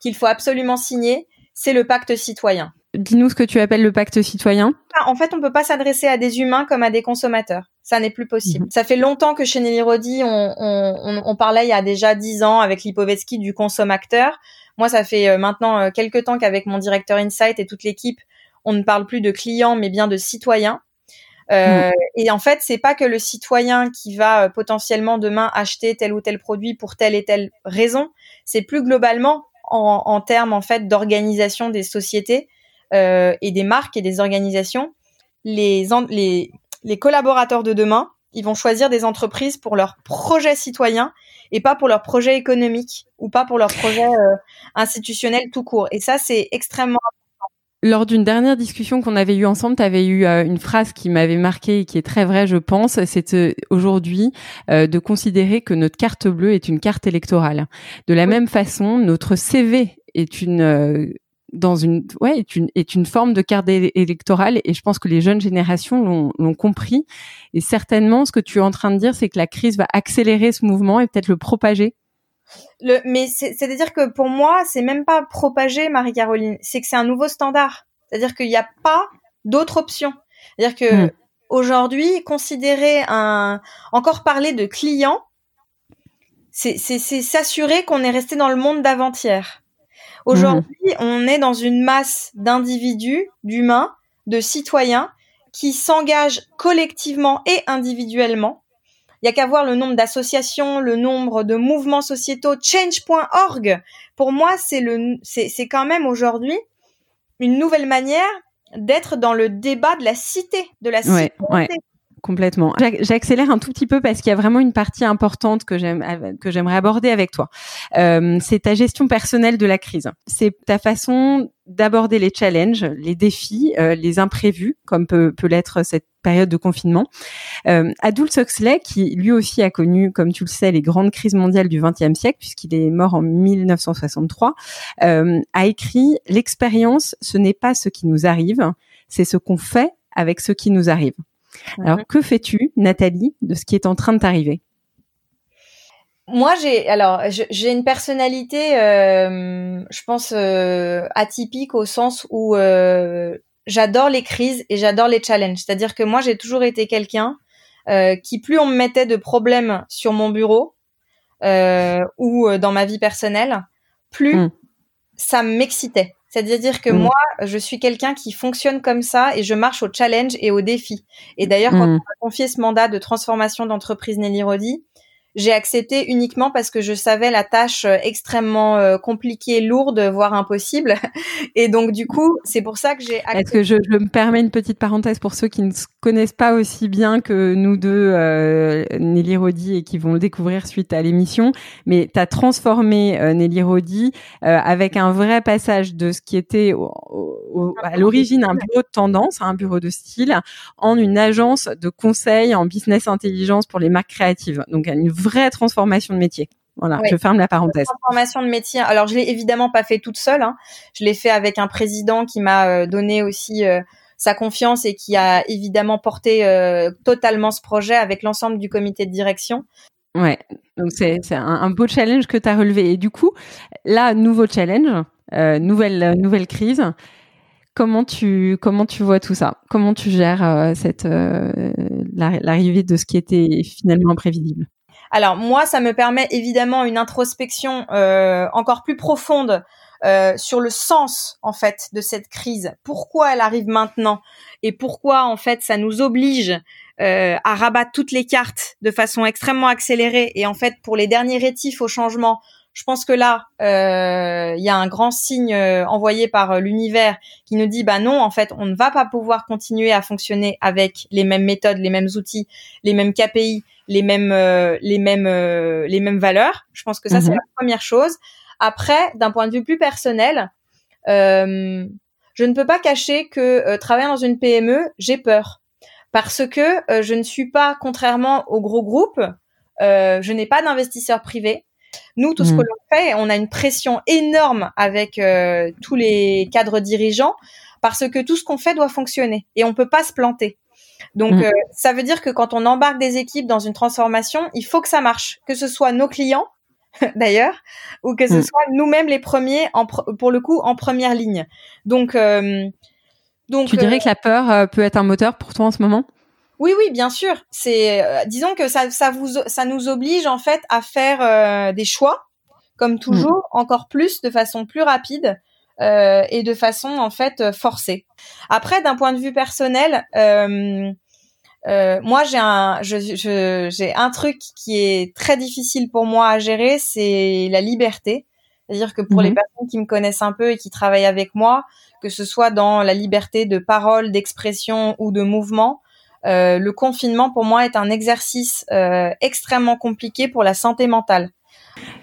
qu'il faut absolument signer, c'est le pacte citoyen. Dis-nous ce que tu appelles le pacte citoyen. En fait, on peut pas s'adresser à des humains comme à des consommateurs. Ça n'est plus possible. Mhm. Ça fait longtemps que chez Nelly Rodi, on, on, on, parlait il y a déjà dix ans avec Lipovetsky du consommateur. Moi, ça fait euh, maintenant euh, quelques temps qu'avec mon directeur Insight et toute l'équipe, on ne parle plus de clients, mais bien de citoyens. Euh, mhm. Et en fait, c'est pas que le citoyen qui va euh, potentiellement demain acheter tel ou tel produit pour telle et telle raison. C'est plus globalement en, en termes en fait d'organisation des sociétés et des marques et des organisations, les, les, les collaborateurs de demain, ils vont choisir des entreprises pour leur projet citoyen et pas pour leur projet économique ou pas pour leur projet euh, institutionnel tout court. Et ça, c'est extrêmement lors d'une dernière discussion qu'on avait eue ensemble, tu avais eu euh, une phrase qui m'avait marqué et qui est très vraie, je pense. C'est aujourd'hui de considérer que notre carte bleue est une carte électorale. De la même façon, notre CV est une dans une ouais est une est une forme de carte électorale et je pense que les jeunes générations l'ont compris et certainement ce que tu es en train de dire c'est que la crise va accélérer ce mouvement et peut-être le propager. Le, mais c'est-à-dire que pour moi c'est même pas propager Marie-Caroline c'est que c'est un nouveau standard c'est-à-dire qu'il n'y a pas d'autre option c'est-à-dire que hmm. aujourd'hui considérer un encore parler de client c'est s'assurer qu'on est resté dans le monde d'avant-hier Aujourd'hui, mhm. on est dans une masse d'individus, d'humains, de citoyens qui s'engagent collectivement et individuellement. Il y a qu'à voir le nombre d'associations, le nombre de mouvements sociétaux, change.org. Pour moi, c'est le, c'est, c'est quand même aujourd'hui une nouvelle manière d'être dans le débat de la cité, de la cité complètement. J'accélère un tout petit peu parce qu'il y a vraiment une partie importante que j'aime que j'aimerais aborder avec toi. Euh, c'est ta gestion personnelle de la crise. C'est ta façon d'aborder les challenges, les défis, euh, les imprévus, comme peut, peut l'être cette période de confinement. Euh, Adolf Huxley, qui lui aussi a connu, comme tu le sais, les grandes crises mondiales du XXe siècle, puisqu'il est mort en 1963, euh, a écrit L'expérience, ce n'est pas ce qui nous arrive, c'est ce qu'on fait avec ce qui nous arrive. Alors, mhm. que fais-tu, Nathalie, de ce qui est en train de t'arriver? Moi, j'ai alors j'ai une personnalité, euh, je pense euh, atypique au sens où euh, j'adore les crises et j'adore les challenges. C'est-à-dire que moi, j'ai toujours été quelqu'un qui, plus on me mettait de problèmes sur mon bureau ou dans ma vie personnelle, plus hmm. ça m'excitait. C'est-à-dire que mm. moi, je suis quelqu'un qui fonctionne comme ça et je marche au challenge et au défi. Et d'ailleurs, quand mm. on m'a confié ce mandat de transformation d'entreprise Nelly Rodi, j'ai accepté uniquement parce que je savais la tâche euh, extrêmement euh, compliquée, lourde, voire impossible. Et donc du coup, c'est pour ça que j'ai. Est-ce que je, me permets une petite parenthèse pour ceux qui ne se connaissent pas aussi bien que nous deux, euh, Nelly Rodi, et qui vont le découvrir suite à l'émission, mais tu as transformé Nelly Rodi avec un vrai passage de ce qui était à l'origine un bureau de tendance, un bureau de style, en une agence de conseil en business intelligence pour les marques créatives. Donc une vraie transformation de métier. Voilà, je ferme la parenthèse. Transformation de métier. Alors, je l'ai évidemment pas fait toute seule. Hein. Je l'ai fait avec un président qui m'a euh, donné aussi euh, sa confiance et qui a évidemment porté euh, totalement ce projet avec l'ensemble du comité de direction. Ouais, donc c'est un, beau challenge que tu as relevé. Et du coup, là, nouveau challenge, nouvelle nouvelle crise. Comment tu comment tu vois tout ça? Comment tu gères cette l'arrivée de ce qui était finalement imprévisible? Alors moi, ça me permet évidemment une introspection euh, encore plus profonde euh, sur le sens en fait de cette crise. Pourquoi elle arrive maintenant? Et pourquoi en fait ça nous oblige euh, à rabattre toutes les cartes de façon extrêmement accélérée? Et en fait pour les derniers rétifs au changement. Je pense que là, il y a un grand signe envoyé par l'univers qui nous dit bah non, en fait, on ne va pas pouvoir continuer à fonctionner avec les mêmes méthodes, les mêmes outils, les mêmes KPI, les mêmes euh, les mêmes euh, les mêmes valeurs. Je pense que ça c'est mhm. la première chose. Après, d'un point de vue plus personnel, euh, je ne peux pas cacher que travailler dans une PME, j'ai peur parce que je ne suis pas, contrairement aux gros groupes, je n'ai pas d'investisseurs privés. Nous, tout ce que mhm. l'on fait, on a une pression énorme avec tous les cadres dirigeants parce que tout ce qu'on fait doit fonctionner et on peut pas se planter. Donc, mm. euh, ça veut dire que quand on embarque des équipes dans une transformation, il faut que ça marche, que ce soit nos clients, d'ailleurs, ou que ce mm. soit nous-mêmes les premiers, en pour le coup, en première ligne. Donc, euh, donc. Tu dirais euh, que la peur peut être un moteur pour toi en ce moment? Oui, oui, bien sûr. C'est, disons que ça, ça vous, ça nous oblige en fait à faire des choix, comme mm. toujours, encore plus, de façon plus rapide. Et de façon en fait forcée. Après, d'un point de vue personnel, euh, euh, moi, j'ai un, j'ai un truc qui est très difficile pour moi à gérer, c'est la liberté. C'est-à-dire que pour les mhm. personnes qui me connaissent un peu et qui travaillent avec moi, que ce soit dans la liberté de parole, d'expression ou de mouvement, euh, le confinement pour moi est un exercice euh, extrêmement compliqué pour la santé mentale.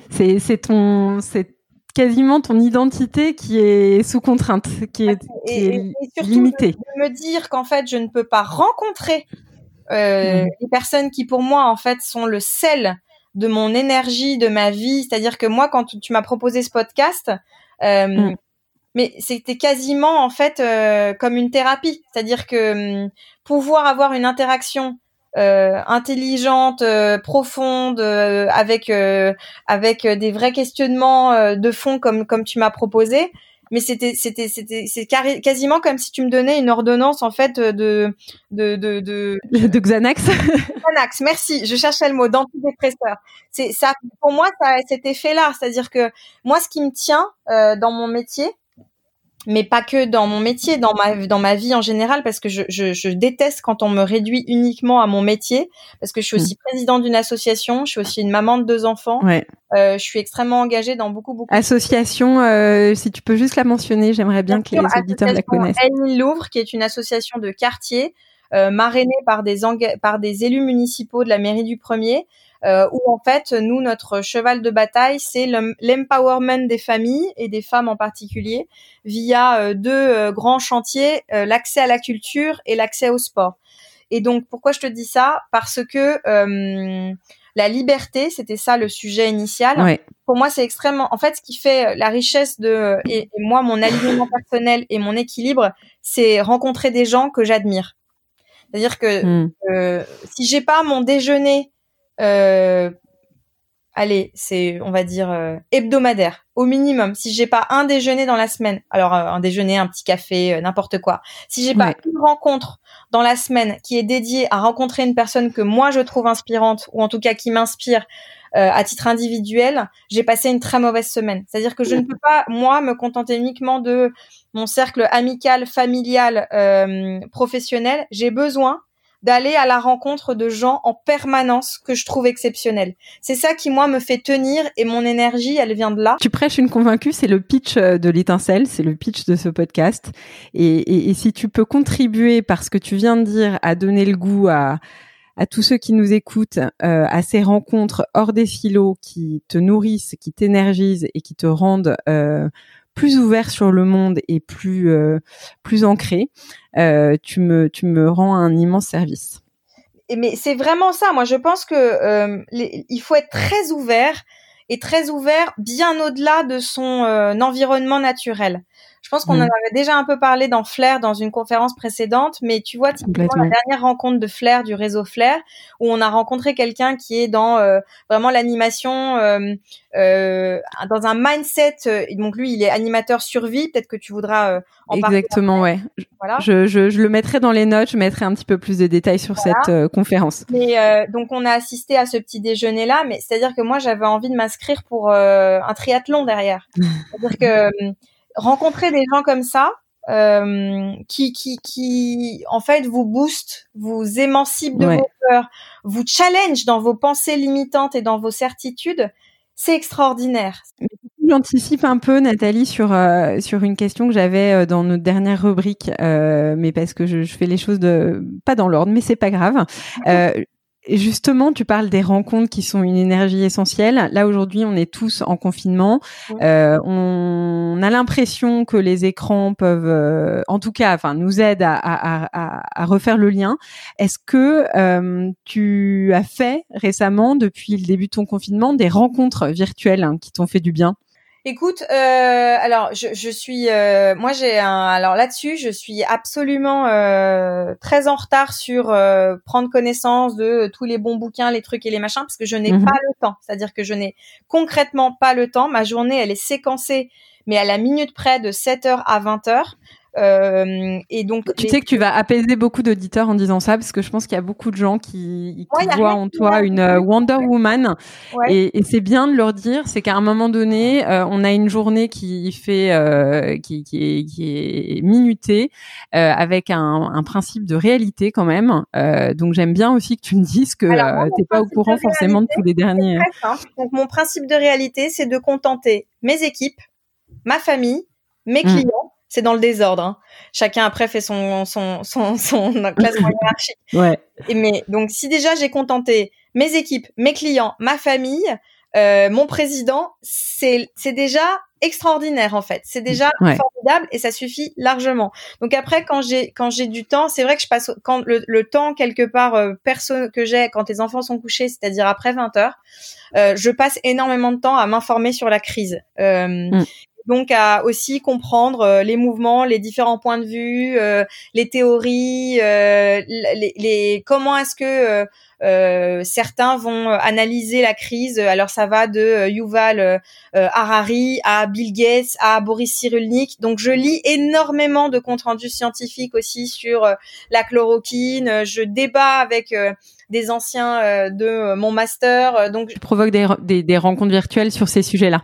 C'est ton, c'est quasiment ton identité qui est sous contrainte, qui est, et, limitée. De me dire qu'en fait je ne peux pas rencontrer euh, les personnes qui pour moi en fait sont le sel de mon énergie, de ma vie. C'est-à-dire que moi, quand tu m'as proposé ce podcast, euh, mm. mais c'était quasiment en fait euh, comme une thérapie. C'est-à-dire que hum, pouvoir avoir une interaction euh, intelligente, euh, profonde, euh, avec avec des vrais questionnements de fond comme comme tu m'as proposé, mais c'était c'était c'était c'est quasiment comme si tu me donnais une ordonnance en fait de de de de, de Xanax. Xanax, merci. Je cherchais le mot d'antidépresseur. C'est ça pour moi ça cet effet là, c'est-à-dire que moi ce qui me tient euh, dans mon métier, mais pas que dans mon métier, dans ma dans ma vie en général, parce que je, je, je déteste quand on me réduit uniquement à mon métier, parce que je suis aussi mm. présidente d'une association, je suis aussi une maman de deux enfants, ouais. euh, je suis extrêmement engagée dans beaucoup beaucoup. Association, euh, si tu peux juste la mentionner, j'aimerais bien, que les auditeurs la connaissent. Anne Louvre, qui est une association de quartier. Euh, marrainée par des par des élus municipaux de la mairie du premier, euh, où en fait nous notre cheval de bataille c'est l'empowerment des familles et des femmes en particulier via euh, deux euh, grands chantiers euh, l'accès à la culture et l'accès au sport. Et donc pourquoi je te dis ça? Parce que la liberté, c'était ça le sujet initial. Pour moi, c'est extrêmement. En fait, ce qui fait la richesse de et, moi, mon alignement personnel et mon équilibre, c'est rencontrer des gens que j'admire. C'est-à-dire que hmm. euh, si j'ai pas mon déjeuner allez, c'est on va dire euh, hebdomadaire au minimum. Si j'ai pas un déjeuner dans la semaine, alors euh, un déjeuner, un petit café, n'importe quoi. Si j'ai pas une rencontre dans la semaine qui est dédiée à rencontrer une personne que moi je trouve inspirante ou en tout cas qui m'inspire à titre individuel, j'ai passé une très mauvaise semaine. C'est-à-dire que je ne peux pas moi me contenter uniquement de mon cercle amical, familial, professionnel. J'ai besoin d'aller à la rencontre de gens en permanence que je trouve exceptionnels. C'est ça qui moi me fait tenir et mon énergie, elle vient de là. Tu prêches une convaincue, c'est le pitch euh, de l'étincelle, c'est le pitch de ce podcast. Et, si tu peux contribuer par ce que tu viens de dire à donner le goût à à tous ceux qui nous écoutent, euh, à ces rencontres hors des silos qui te nourrissent, qui t'énergisent et qui te rendent euh, plus ouvert sur le monde et plus euh, plus ancré, euh, tu me tu me rends un immense service. mais c'est vraiment ça. Moi, je pense que euh, il faut être très ouvert et très ouvert bien au-delà de son euh, environnement naturel. Je pense qu'on en mm. avait déjà un peu parlé dans Flair dans une conférence précédente, mais tu vois, typiquement la dernière rencontre de Flair du réseau Flair, où on a rencontré quelqu'un qui est dans euh, vraiment l'animation, euh, euh, dans un mindset. Donc lui, il est animateur survie. Peut-être que tu voudras en parler. Exactement, ouais. Voilà. Je, je, je, le mettrai dans les notes. Je mettrai un petit peu plus de détails sur cette conférence. Mais donc on a assisté à ce petit déjeuner là, mais c'est-à-dire que moi j'avais envie de m'inscrire pour un triathlon derrière. C'est-à-dire que rencontrer des gens comme ça, euh, qui, qui, qui, en fait, vous booste, vous émancipe de vos peurs, vous challenge dans vos pensées limitantes et dans vos certitudes, c'est extraordinaire. J'anticipe un peu, Nathalie, sur euh, sur une question que j'avais euh, dans notre dernière rubrique, euh, mais parce que je, je, fais les choses de pas dans l'ordre, mais c'est pas grave. Justement, tu parles des rencontres qui sont une énergie essentielle. Là aujourd'hui, on est tous en confinement. Euh, on a l'impression que les écrans peuvent, euh, en tout cas, enfin, nous aident à, à, à, à refaire le lien. Est-ce que euh, tu as fait récemment, depuis le début de ton confinement, des rencontres virtuelles hein, qui t'ont fait du bien? Écoute, euh, alors je, je suis, euh, moi j'ai un, alors là-dessus, je suis absolument euh, très en retard sur euh, prendre connaissance de tous les bons bouquins, les trucs et les machins, parce que je n'ai mhm. pas le temps. C'est-à-dire que je n'ai concrètement pas le temps. Ma journée, elle est séquencée, mais à la minute près de 7 heures à 20 heures. Euh, et donc, tu sais que tu vas apaiser beaucoup d'auditeurs en disant ça, parce que je pense qu'il y a beaucoup de gens qui, qui voient en toi une euh, Wonder Woman, et, et c'est bien de leur dire, c'est qu'à un moment donné, euh, on a une journée qui fait, euh, qui, qui, est, qui est minutée, euh, avec un, un, principe de réalité quand même. donc j'aime bien aussi que tu me dises que tu t'es pas au courant forcément de tous les derniers. Donc mon principe de réalité, c'est de contenter mes équipes, ma famille, mes mmh. C'est dans le désordre. Hein. Chacun après fait son son son, son classement hiérarchique. Ouais. Et mais donc si déjà j'ai contenté mes équipes, mes clients, ma famille, euh, mon président, c'est c'est déjà extraordinaire en fait. C'est déjà formidable et ça suffit largement. Donc après quand j'ai quand j'ai du temps, c'est vrai que je passe quand le, temps quelque part euh, perso que j'ai quand les enfants sont couchés, c'est-à-dire après 20 heures, euh, je passe énormément de temps à m'informer sur la crise. Euh, mm donc à aussi comprendre euh, les mouvements, les différents points de vue, euh, les théories, euh, les, les, comment est-ce que certains vont analyser la crise. Alors ça va de Yuval Harari à Bill Gates à Boris Cyrulnik. Donc je lis énormément de comptes rendus scientifiques aussi sur la chloroquine. Je débat avec des anciens de mon master. Donc je provoque des, des, des rencontres virtuelles sur ces sujets-là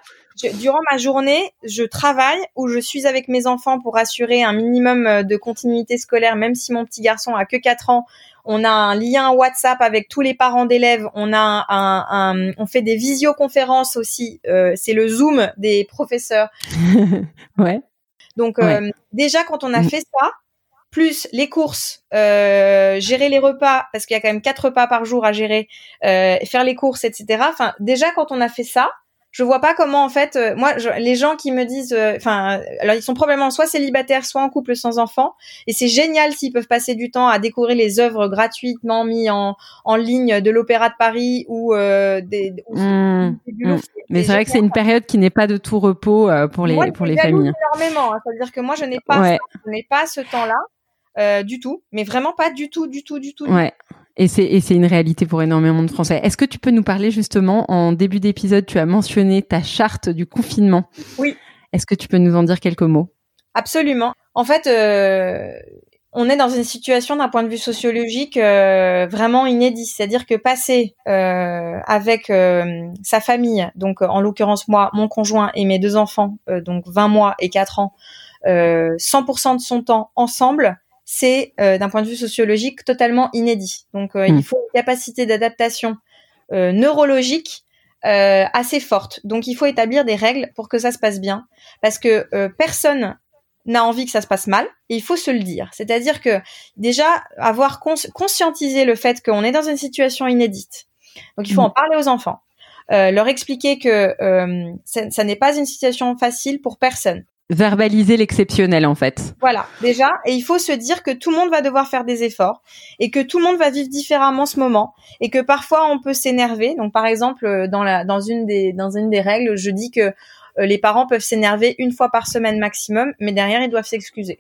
durant ma journée, je travaille ou je suis avec mes enfants pour assurer un minimum euh, de continuité scolaire, même si mon petit garçon a que 4 ans. On a un lien WhatsApp avec tous les parents d'élèves. On a un, on fait des visioconférences aussi. Euh, c'est le Zoom des professeurs. ouais. Donc euh, déjà quand on a mm. fait ça, plus les courses, gérer les repas parce qu'il y a quand même quatre repas par jour à gérer, faire les courses, etc. Enfin déjà quand on a fait ça, je vois pas comment en fait euh, moi les gens qui me disent euh, enfin alors ils sont probablement soit célibataires soit en couple sans enfants et c'est génial s'ils peuvent passer du temps à découvrir les œuvres gratuitement mises en, en ligne de l'opéra de Paris ou euh, des, mmh, mmh. mais c'est vrai que c'est une période qui n'est pas de tout repos pour les pour les familles. énormément hein. c'est à dire que moi je n'ai pas je n'ai pas ce temps là du tout mais vraiment pas du tout du tout du tout ouais et c'est une réalité pour énormément de Français. Est-ce que tu peux nous parler justement, en début d'épisode, tu as mentionné ta charte du confinement. Oui. Est-ce que tu peux nous en dire quelques mots? Absolument. En fait, euh, on est dans une situation d'un point de vue sociologique euh, vraiment inédit. C'est-à-dire que passer euh, avec sa famille, donc en l'occurrence moi, mon conjoint et mes deux enfants, donc 20 mois et 4 ans, 100% de son temps ensemble, c'est d'un point de vue sociologique totalement inédit. Donc il hmm. faut une capacité d'adaptation neurologique assez forte. Donc il faut établir des règles pour que ça se passe bien, parce que personne n'a envie que ça se passe mal, et il faut se le dire. C'est-à-dire que déjà avoir conscientisé le fait qu'on est dans une situation inédite. Donc il faut mmh. en parler aux enfants, euh, leur expliquer que euh, ça, n'est pas une situation facile pour personne. Verbaliser l'exceptionnel en fait. Voilà, déjà, et il faut se dire que tout le monde va devoir faire des efforts et que tout le monde va vivre différemment ce moment et que parfois on peut s'énerver. Donc par exemple dans la dans une des dans une des règles, je dis que euh, les parents peuvent s'énerver une fois par semaine maximum, mais derrière ils doivent s'excuser.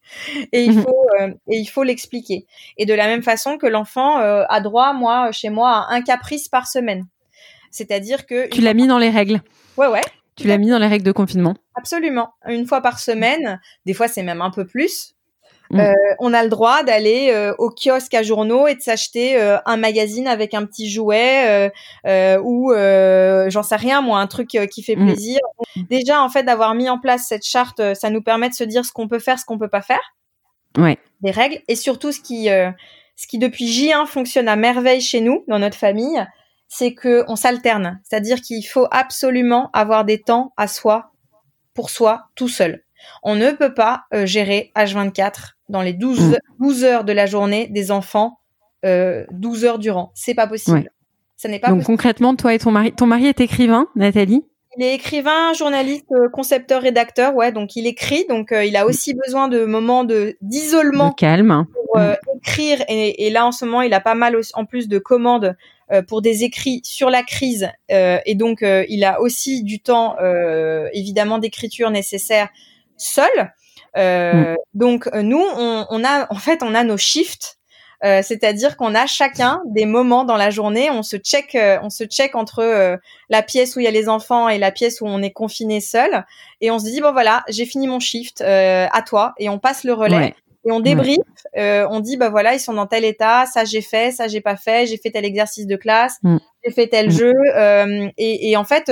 et il mhm. faut euh, et il faut l'expliquer. Et de la même façon que l'enfant euh, a droit, moi chez moi, à un caprice par semaine. C'est-à-dire que tu l'as mis dans les règles. Ouais ouais. Tu l'as mis dans les règles de confinement? Absolument. Une fois par semaine. Des fois c'est même un peu plus. Mm. Euh, on a le droit d'aller euh, au kiosque à journaux et de s'acheter euh, un magazine avec un petit jouet ou j'en sais rien moi un truc qui fait mm. plaisir. Déjà en fait d'avoir mis en place cette charte, ça nous permet de se dire ce qu'on peut faire, ce qu'on peut pas faire. Ouais. Des règles et surtout ce qui ce qui depuis J1 fonctionne à merveille chez nous dans notre famille, c'est que on s'alterne, c'est-à-dire qu'il faut absolument avoir des temps à soi pour soi tout seul. On ne peut pas gérer H24 dans les 12, 12 mm. heures de la journée des enfants euh, 12 heures durant. C'est pas possible. Ça n'est pas Donc concrètement, toi et ton mari, ton mari est écrivain, Nathalie? Il est écrivain, journaliste, euh, concepteur, rédacteur, ouais. Donc il écrit, donc euh, il a aussi besoin de moments de d'isolement, calme, pour euh, écrire. Et, et, là en ce moment, il a pas mal en plus de commandes pour des écrits sur la crise. et donc il a aussi du temps, évidemment, d'écriture nécessaire seul. Euh, mm. Donc euh, nous, on, on, a en fait on a nos shifts, euh, c'est-à-dire qu'on a chacun des moments dans la journée, on se check, euh, on se check entre euh, la pièce où il y a les enfants et la pièce où on est confiné seul, et on se dit bon voilà, j'ai fini mon shift, à toi, et on passe le relais. Et on débrief, on dit bah voilà ils sont dans tel état, ça j'ai fait, ça j'ai pas fait, j'ai fait tel exercice de classe, mm. j'ai fait tel mm. jeu, et, et, en fait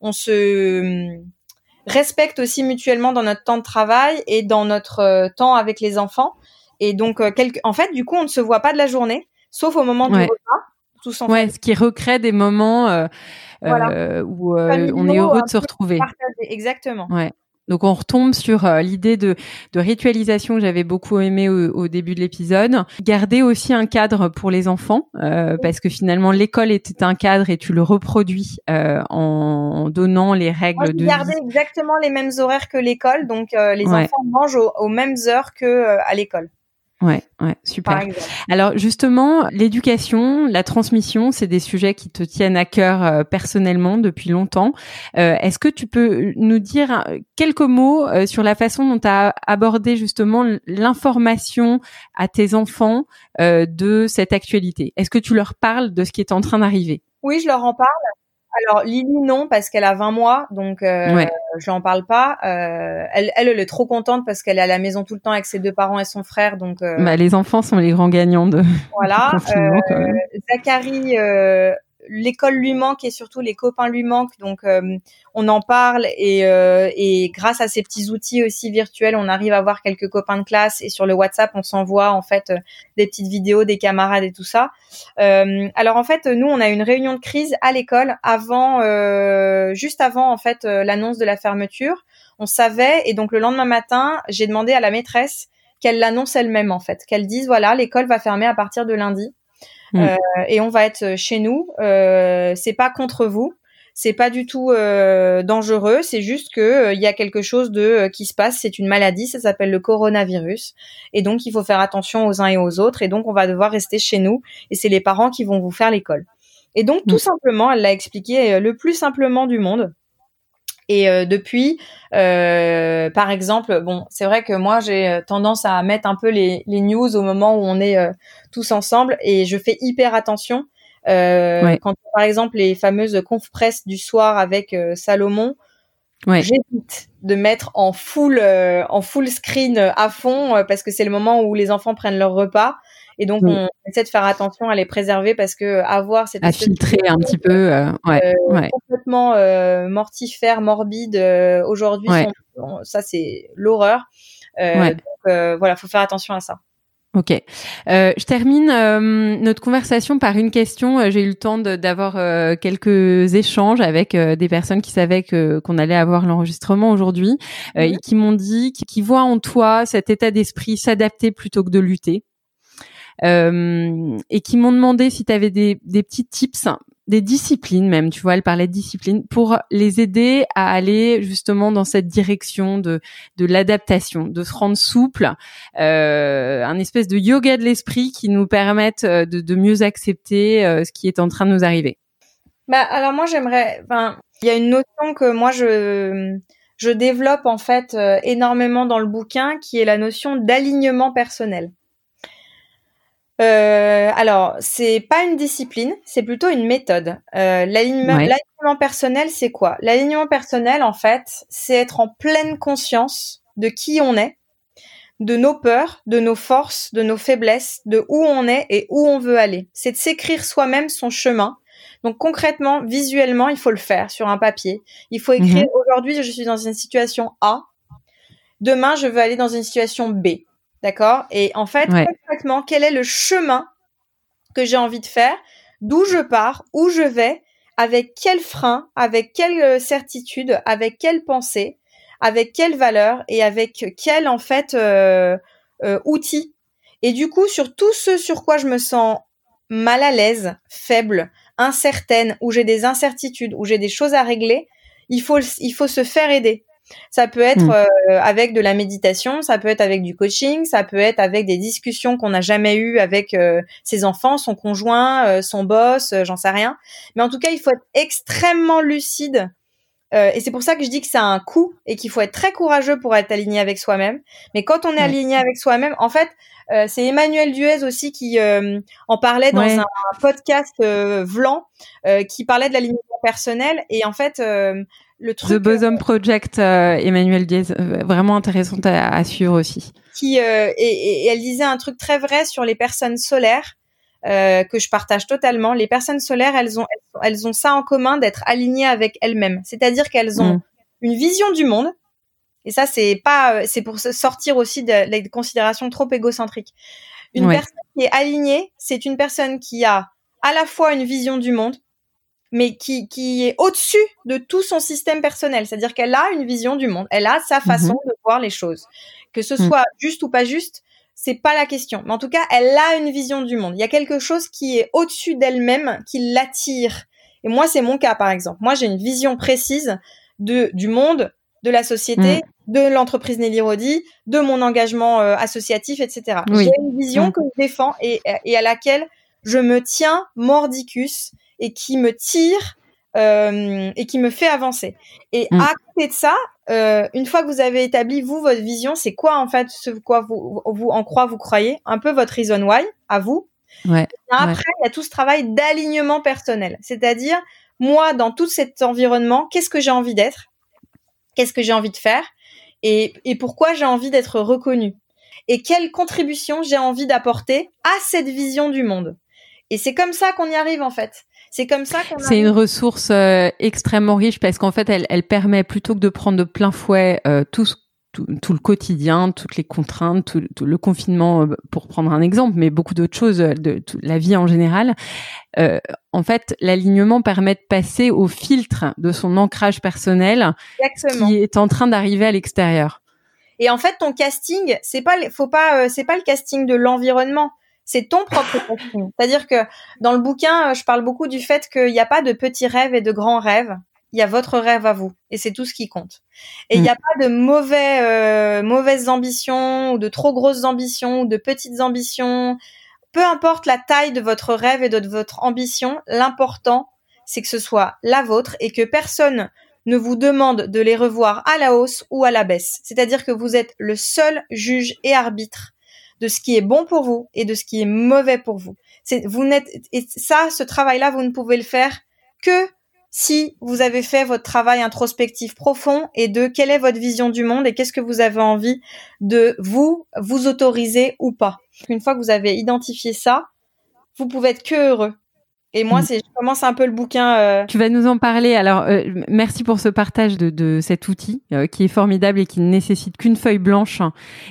on se respecte aussi mutuellement dans notre temps de travail et dans notre euh, temps avec les enfants. Et donc, euh, en fait, du coup, on ne se voit pas de la journée, sauf au moment du repas. Tous ouais, ce qui recrée des moments euh, où on est heureux de se retrouver. Exactement. Ouais. Donc on retombe sur euh, l'idée de, de, ritualisation que j'avais beaucoup aimé au, début de l'épisode. Garder aussi un cadre pour les enfants, euh, parce que finalement l'école était un cadre et tu le reproduis euh, en, donnant les règles de garder exactement les mêmes horaires que l'école, donc les enfants mangent aux, mêmes heures que à l'école. Ouais, ouais, super. Alors justement, l'éducation, la transmission, c'est des sujets qui te tiennent à cœur euh, personnellement depuis longtemps. Euh, Est-ce que tu peux nous dire quelques mots euh, sur la façon dont tu as abordé justement l'information à tes enfants euh, de cette actualité? Est-ce que tu leur parles de ce qui est en train d'arriver? Oui, je leur en parle. Alors Lily non parce qu'elle a 20 mois donc euh, je n'en parle pas. Euh, elle, elle, elle est trop contente parce qu'elle est à la maison tout le temps avec ses deux parents et son frère donc. Euh, bah, les enfants sont les grands gagnants de. Voilà. Zachary euh, l'école lui manque et surtout les copains lui manquent. Donc euh, on en parle et, euh, et, grâce à ces petits outils aussi virtuels, on arrive à voir quelques copains de classe et sur le WhatsApp, on s'envoie en fait euh, des petites vidéos des camarades et tout ça. alors en fait, nous on a une réunion de crise à l'école avant, juste avant en fait l'annonce de la fermeture. On savait et donc le lendemain matin, j'ai demandé à la maîtresse qu'elle l'annonce elle-même en fait, qu'elle dise voilà l'école va fermer à partir de lundi. Mm. Euh, et on va être chez nous. Euh, c'est pas contre vous, c'est pas du tout euh, dangereux. C'est juste que il y a quelque chose de qui se passe. C'est une maladie, ça s'appelle le coronavirus, et donc il faut faire attention aux uns et aux autres. Et donc on va devoir rester chez nous. Et c'est les parents qui vont vous faire l'école. Et donc tout mm. simplement, elle l'a expliqué le plus simplement du monde. Et euh, depuis, euh, par exemple, bon, c'est vrai que moi j'ai euh, tendance à mettre un peu les, les news au moment où on est tous ensemble, et je fais hyper attention. Quand par exemple les fameuses conf presse du soir avec Salomon, ouais. j'évite de mettre en full en full screen à fond parce que c'est le moment où les enfants prennent leur repas et donc, mm. on essaie de faire attention à les préserver parce que avoir cette à filtrer un petit peu, euh, ouais, euh, ouais. complètement euh, mortifère, morbide aujourd'hui, ça c'est l'horreur. Donc voilà, faut faire attention à ça. Ok. Euh, je termine euh, notre conversation par une question. Euh, j'ai eu le temps d'avoir euh, quelques échanges avec des personnes qui savaient que qu'on allait avoir l'enregistrement aujourd'hui et mhm. qui m'ont dit qui voient en toi cet état d'esprit s'adapter plutôt que de lutter. Et qui m'ont demandé si tu avais des, des petits tips des disciplines même, tu vois, elle parlait de disciplines pour les aider à aller justement dans cette direction de de l'adaptation, de se rendre souple, euh, un espèce de yoga de l'esprit qui nous permette euh, de, de mieux accepter euh, ce qui est en train de nous arriver. Bah alors moi j'aimerais, enfin il y a une notion que moi je je développe en fait euh, énormément dans le bouquin qui est la notion d'alignement personnel. Euh, alors, c'est pas une discipline, c'est plutôt une méthode. Euh, l'alignement personnel, c'est quoi? L'alignement personnel, en fait, c'est être en pleine conscience de qui on est, de nos peurs, de nos forces, de nos faiblesses, de où on est et où on veut aller. C'est de s'écrire soi-même son chemin. Donc concrètement, visuellement, il faut le faire sur un papier. Il faut écrire mhm. aujourd'hui, je suis dans une situation A. Demain, je veux aller dans une situation B. D'accord? Et en fait, concrètement, quel est le chemin que j'ai envie de faire? D'où je pars? Où je vais? Avec quel frein? Avec quelle euh, certitude? Avec quelle pensée? Avec quelle valeur? Et avec quel, en fait, euh, euh, outil? Et du coup, sur tout ce sur quoi je me sens mal à l'aise, faible, incertaine, où j'ai des incertitudes, où j'ai des choses à régler, il faut, il faut se faire aider. Ça peut être mm. euh, avec de la méditation, ça peut être avec du coaching, ça peut être avec des discussions qu'on n'a jamais eues avec euh, ses enfants, son conjoint, euh, son boss, j'en sais rien. Mais en tout cas, il faut être extrêmement lucide. et c'est pour ça que je dis que c'est un coût et qu'il faut être très courageux pour être aligné avec soi-même. Mais quand on est aligné avec soi-même, en fait, c'est Emmanuel Duez aussi qui en parlait dans un, podcast Vlan qui parlait de l'alignement personnel. Et en fait, le truc. The Bosom Project, euh, Emmanuel Diaz, euh, vraiment intéressante à, suivre aussi. Qui euh, et, elle disait un truc très vrai sur les personnes solaires que je partage totalement. Les personnes solaires, elles ont elles ont ça en commun d'être alignées avec elles-mêmes. C'est-à-dire qu'elles ont mm. une vision du monde. Et ça, c'est pas, c'est pour sortir aussi de, de considérations trop égocentriques. Une personne qui est alignée, c'est une personne qui a à la fois une vision du monde, mais qui, qui est au-dessus de tout son système personnel. C'est-à-dire qu'elle a une vision du monde, elle a sa mhm. façon de voir les choses. Que ce mm. soit juste ou pas juste, c'est pas la question. Mais en tout cas, elle a une vision du monde. Il y a quelque chose qui est au-dessus d'elle-même, qui l'attire. Et moi, c'est mon cas, par exemple. Moi, j'ai une vision précise de, du monde, de la société, mm. de l'entreprise Nelly Rodi, de mon engagement euh, associatif, etc. J'ai une vision que je défends et, et à laquelle je me tiens mordicus et qui me tire euh, et qui me fait avancer. Et mm. à côté de ça, euh, une fois que vous avez établi vous votre vision, c'est quoi en fait ce quoi vous, vous en croit vous croyez, un peu votre reason why à vous. Ouais, après, il y a tout ce travail d'alignement personnel, c'est-à-dire moi dans tout cet environnement, qu'est-ce que j'ai envie d'être, qu'est-ce que j'ai envie de faire, et, et pourquoi j'ai envie d'être reconnu, et quelle contribution j'ai envie d'apporter à cette vision du monde? Et c'est comme ça qu'on y arrive en fait. C'est comme ça qu'on. C'est une ressource euh, extrêmement riche parce qu'en fait, elle, elle permet plutôt que de prendre de plein fouet euh, tout, tout, tout, le quotidien, toutes les contraintes, tout, tout, le confinement, euh, pour prendre un exemple, mais beaucoup d'autres choses, euh, de, la vie en général. Euh, en fait, l'alignement permet de passer au filtre de son ancrage personnel, Exactement. qui est en train d'arriver à l'extérieur. Et en fait, ton casting, c'est pas, faut pas, c'est pas le casting de l'environnement c'est ton propre casting. C'est-à-dire que dans le bouquin, euh, je parle beaucoup du fait qu'il n'y a pas de petits rêves et de grands rêves. Il y a votre rêve à vous et c'est tout ce qui compte. Et il n'y a mm. pas de mauvais, euh, mauvaises ambitions ou de trop grosses ambitions ou de petites ambitions. Peu importe la taille de votre rêve et de votre ambition, l'important c'est que ce soit la vôtre et que personne ne vous demande de les revoir à la hausse ou à la baisse. C'est-à-dire que vous êtes le seul juge et arbitre de ce qui est bon pour vous et de ce qui est mauvais pour vous. C'est et ça, ce travail-là, vous ne pouvez le faire que si vous avez fait votre travail introspectif profond et de quelle est votre vision du monde et qu'est-ce que vous avez envie de vous vous autoriser ou pas. Une fois que vous avez identifié ça, vous pouvez être que heureux. Et moi, mm. c'est, je commence un peu le bouquin. Euh, tu vas nous en parler. Alors, euh, merci pour ce partage de, de cet outil euh, qui est formidable et qui ne nécessite qu'une feuille blanche.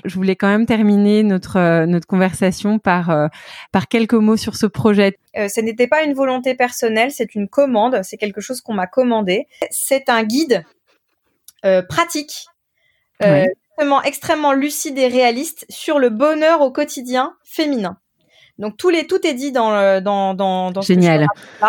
Je voulais quand même terminer notre notre conversation par par quelques mots sur ce projet. ce n'était pas une volonté personnelle, c'est une commande. C'est quelque chose qu'on m'a commandé. C'est un guide pratique, extrêmement lucide et réaliste sur le bonheur au quotidien féminin. Donc tout, les, tout est dit dans, le, dans, dans, dans Génial. Ce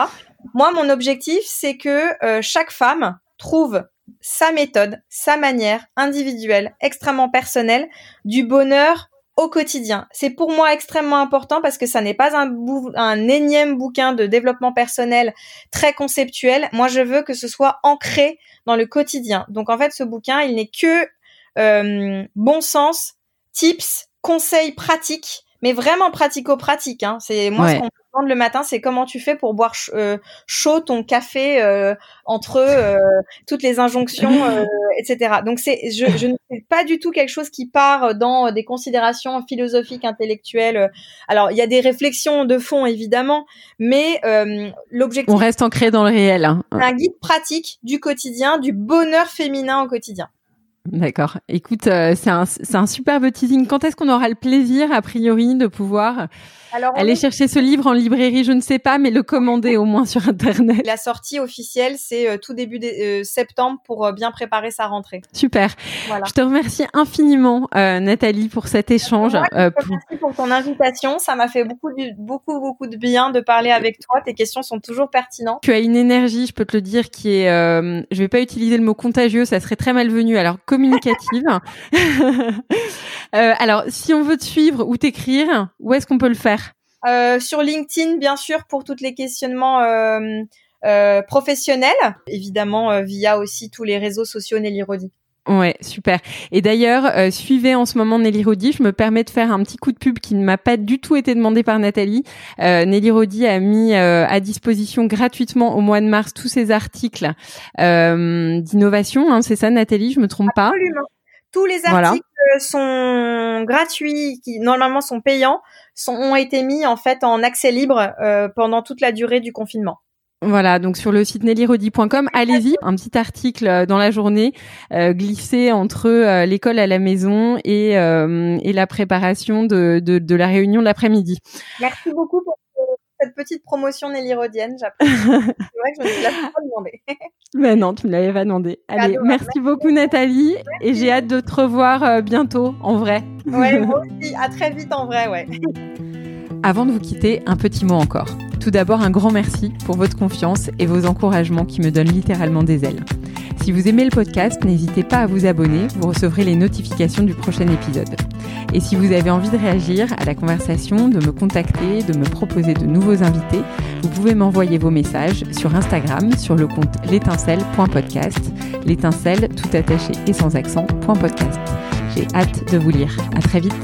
Moi, mon objectif, c'est que euh, chaque femme trouve sa méthode, sa manière individuelle, extrêmement personnelle, du bonheur au quotidien. C'est pour moi extrêmement important parce que ça n'est pas un, un énième bouquin de développement personnel très conceptuel. Moi, je veux que ce soit ancré dans le quotidien. Donc, en fait, ce bouquin, il n'est que euh, bon sens, tips, conseils pratiques mais vraiment pratico-pratique. Hein. C'est moi ce qu'on me demande le matin, c'est comment tu fais pour boire euh, chaud ton café euh, entre euh, toutes les injonctions, etc. Donc c'est, je, je ne fais pas du tout quelque chose qui part dans des considérations philosophiques, intellectuelles. Alors il y a des réflexions de fond évidemment, mais l'objectif. On reste ancré dans le réel. Hein. Un guide pratique du quotidien, du bonheur féminin au quotidien. D'accord. Écoute, euh, c'est un, un superbe teasing. Quand est-ce qu'on aura le plaisir, a priori, de pouvoir Aller chercher ce livre en librairie, je ne sais pas, mais le commander au moins sur Internet. La sortie officielle, c'est euh, tout début de, euh, septembre pour euh, bien préparer sa rentrée. Super. Je te remercie infiniment, Nathalie, pour cet échange. Merci pour ton invitation. Ça m'a fait beaucoup, beaucoup, beaucoup de bien de parler avec toi. Tes questions sont toujours pertinentes. Tu as une énergie, je peux te le dire, qui est, je vais pas utiliser le mot contagieux, ça serait très malvenu. Alors communicative. alors, si on veut te suivre ou t'écrire, où est-ce qu'on peut le faire? Euh, sur LinkedIn, bien sûr, pour tous les questionnements euh, euh, professionnels. Évidemment, via aussi tous les réseaux sociaux Nelly Rodi. Ouais, super. Et d'ailleurs, suivez en ce moment Nelly Rodi. Je me permets de faire un petit coup de pub qui ne m'a pas du tout été demandé par Nathalie. Nelly Rodi a mis à disposition gratuitement au mois de mars tous ses articles d'innovation. Hein, c'est ça, Nathalie? Je me trompe pas? Tous les articles sont gratuits, qui normalement sont payants, sont, ont été mis en fait en accès libre euh, pendant toute la durée du confinement. Voilà, donc sur le site nellyrodi.com, allez-y, un petit article euh, dans la journée euh, glissé entre euh, l'école à la maison et, et la préparation de, de, de la réunion de l'après-midi. Merci beaucoup pour cette petite promotion Nelly Rodienne. J'apprécie. C'est vrai que je me l'avais pas demandé. Mais non, tu me l'avais pas demandé. Allez, merci, beaucoup Nathalie et j'ai hâte de te revoir bientôt en vrai. Ouais, moi aussi. À très vite en vrai, ouais. Avant de vous quitter, un petit mot encore. Tout d'abord, un grand merci pour votre confiance et vos encouragements qui me donnent littéralement des ailes. Si vous aimez le podcast, n'hésitez pas à vous abonner, vous recevrez les notifications du prochain épisode. Et si vous avez envie de réagir à la conversation, de me contacter, de me proposer de nouveaux invités, vous pouvez m'envoyer vos messages sur Instagram sur le compte l'étincelle.podcast, l'étincelle tout attaché et sans accent, .podcast. J'ai hâte de vous lire. À très vite.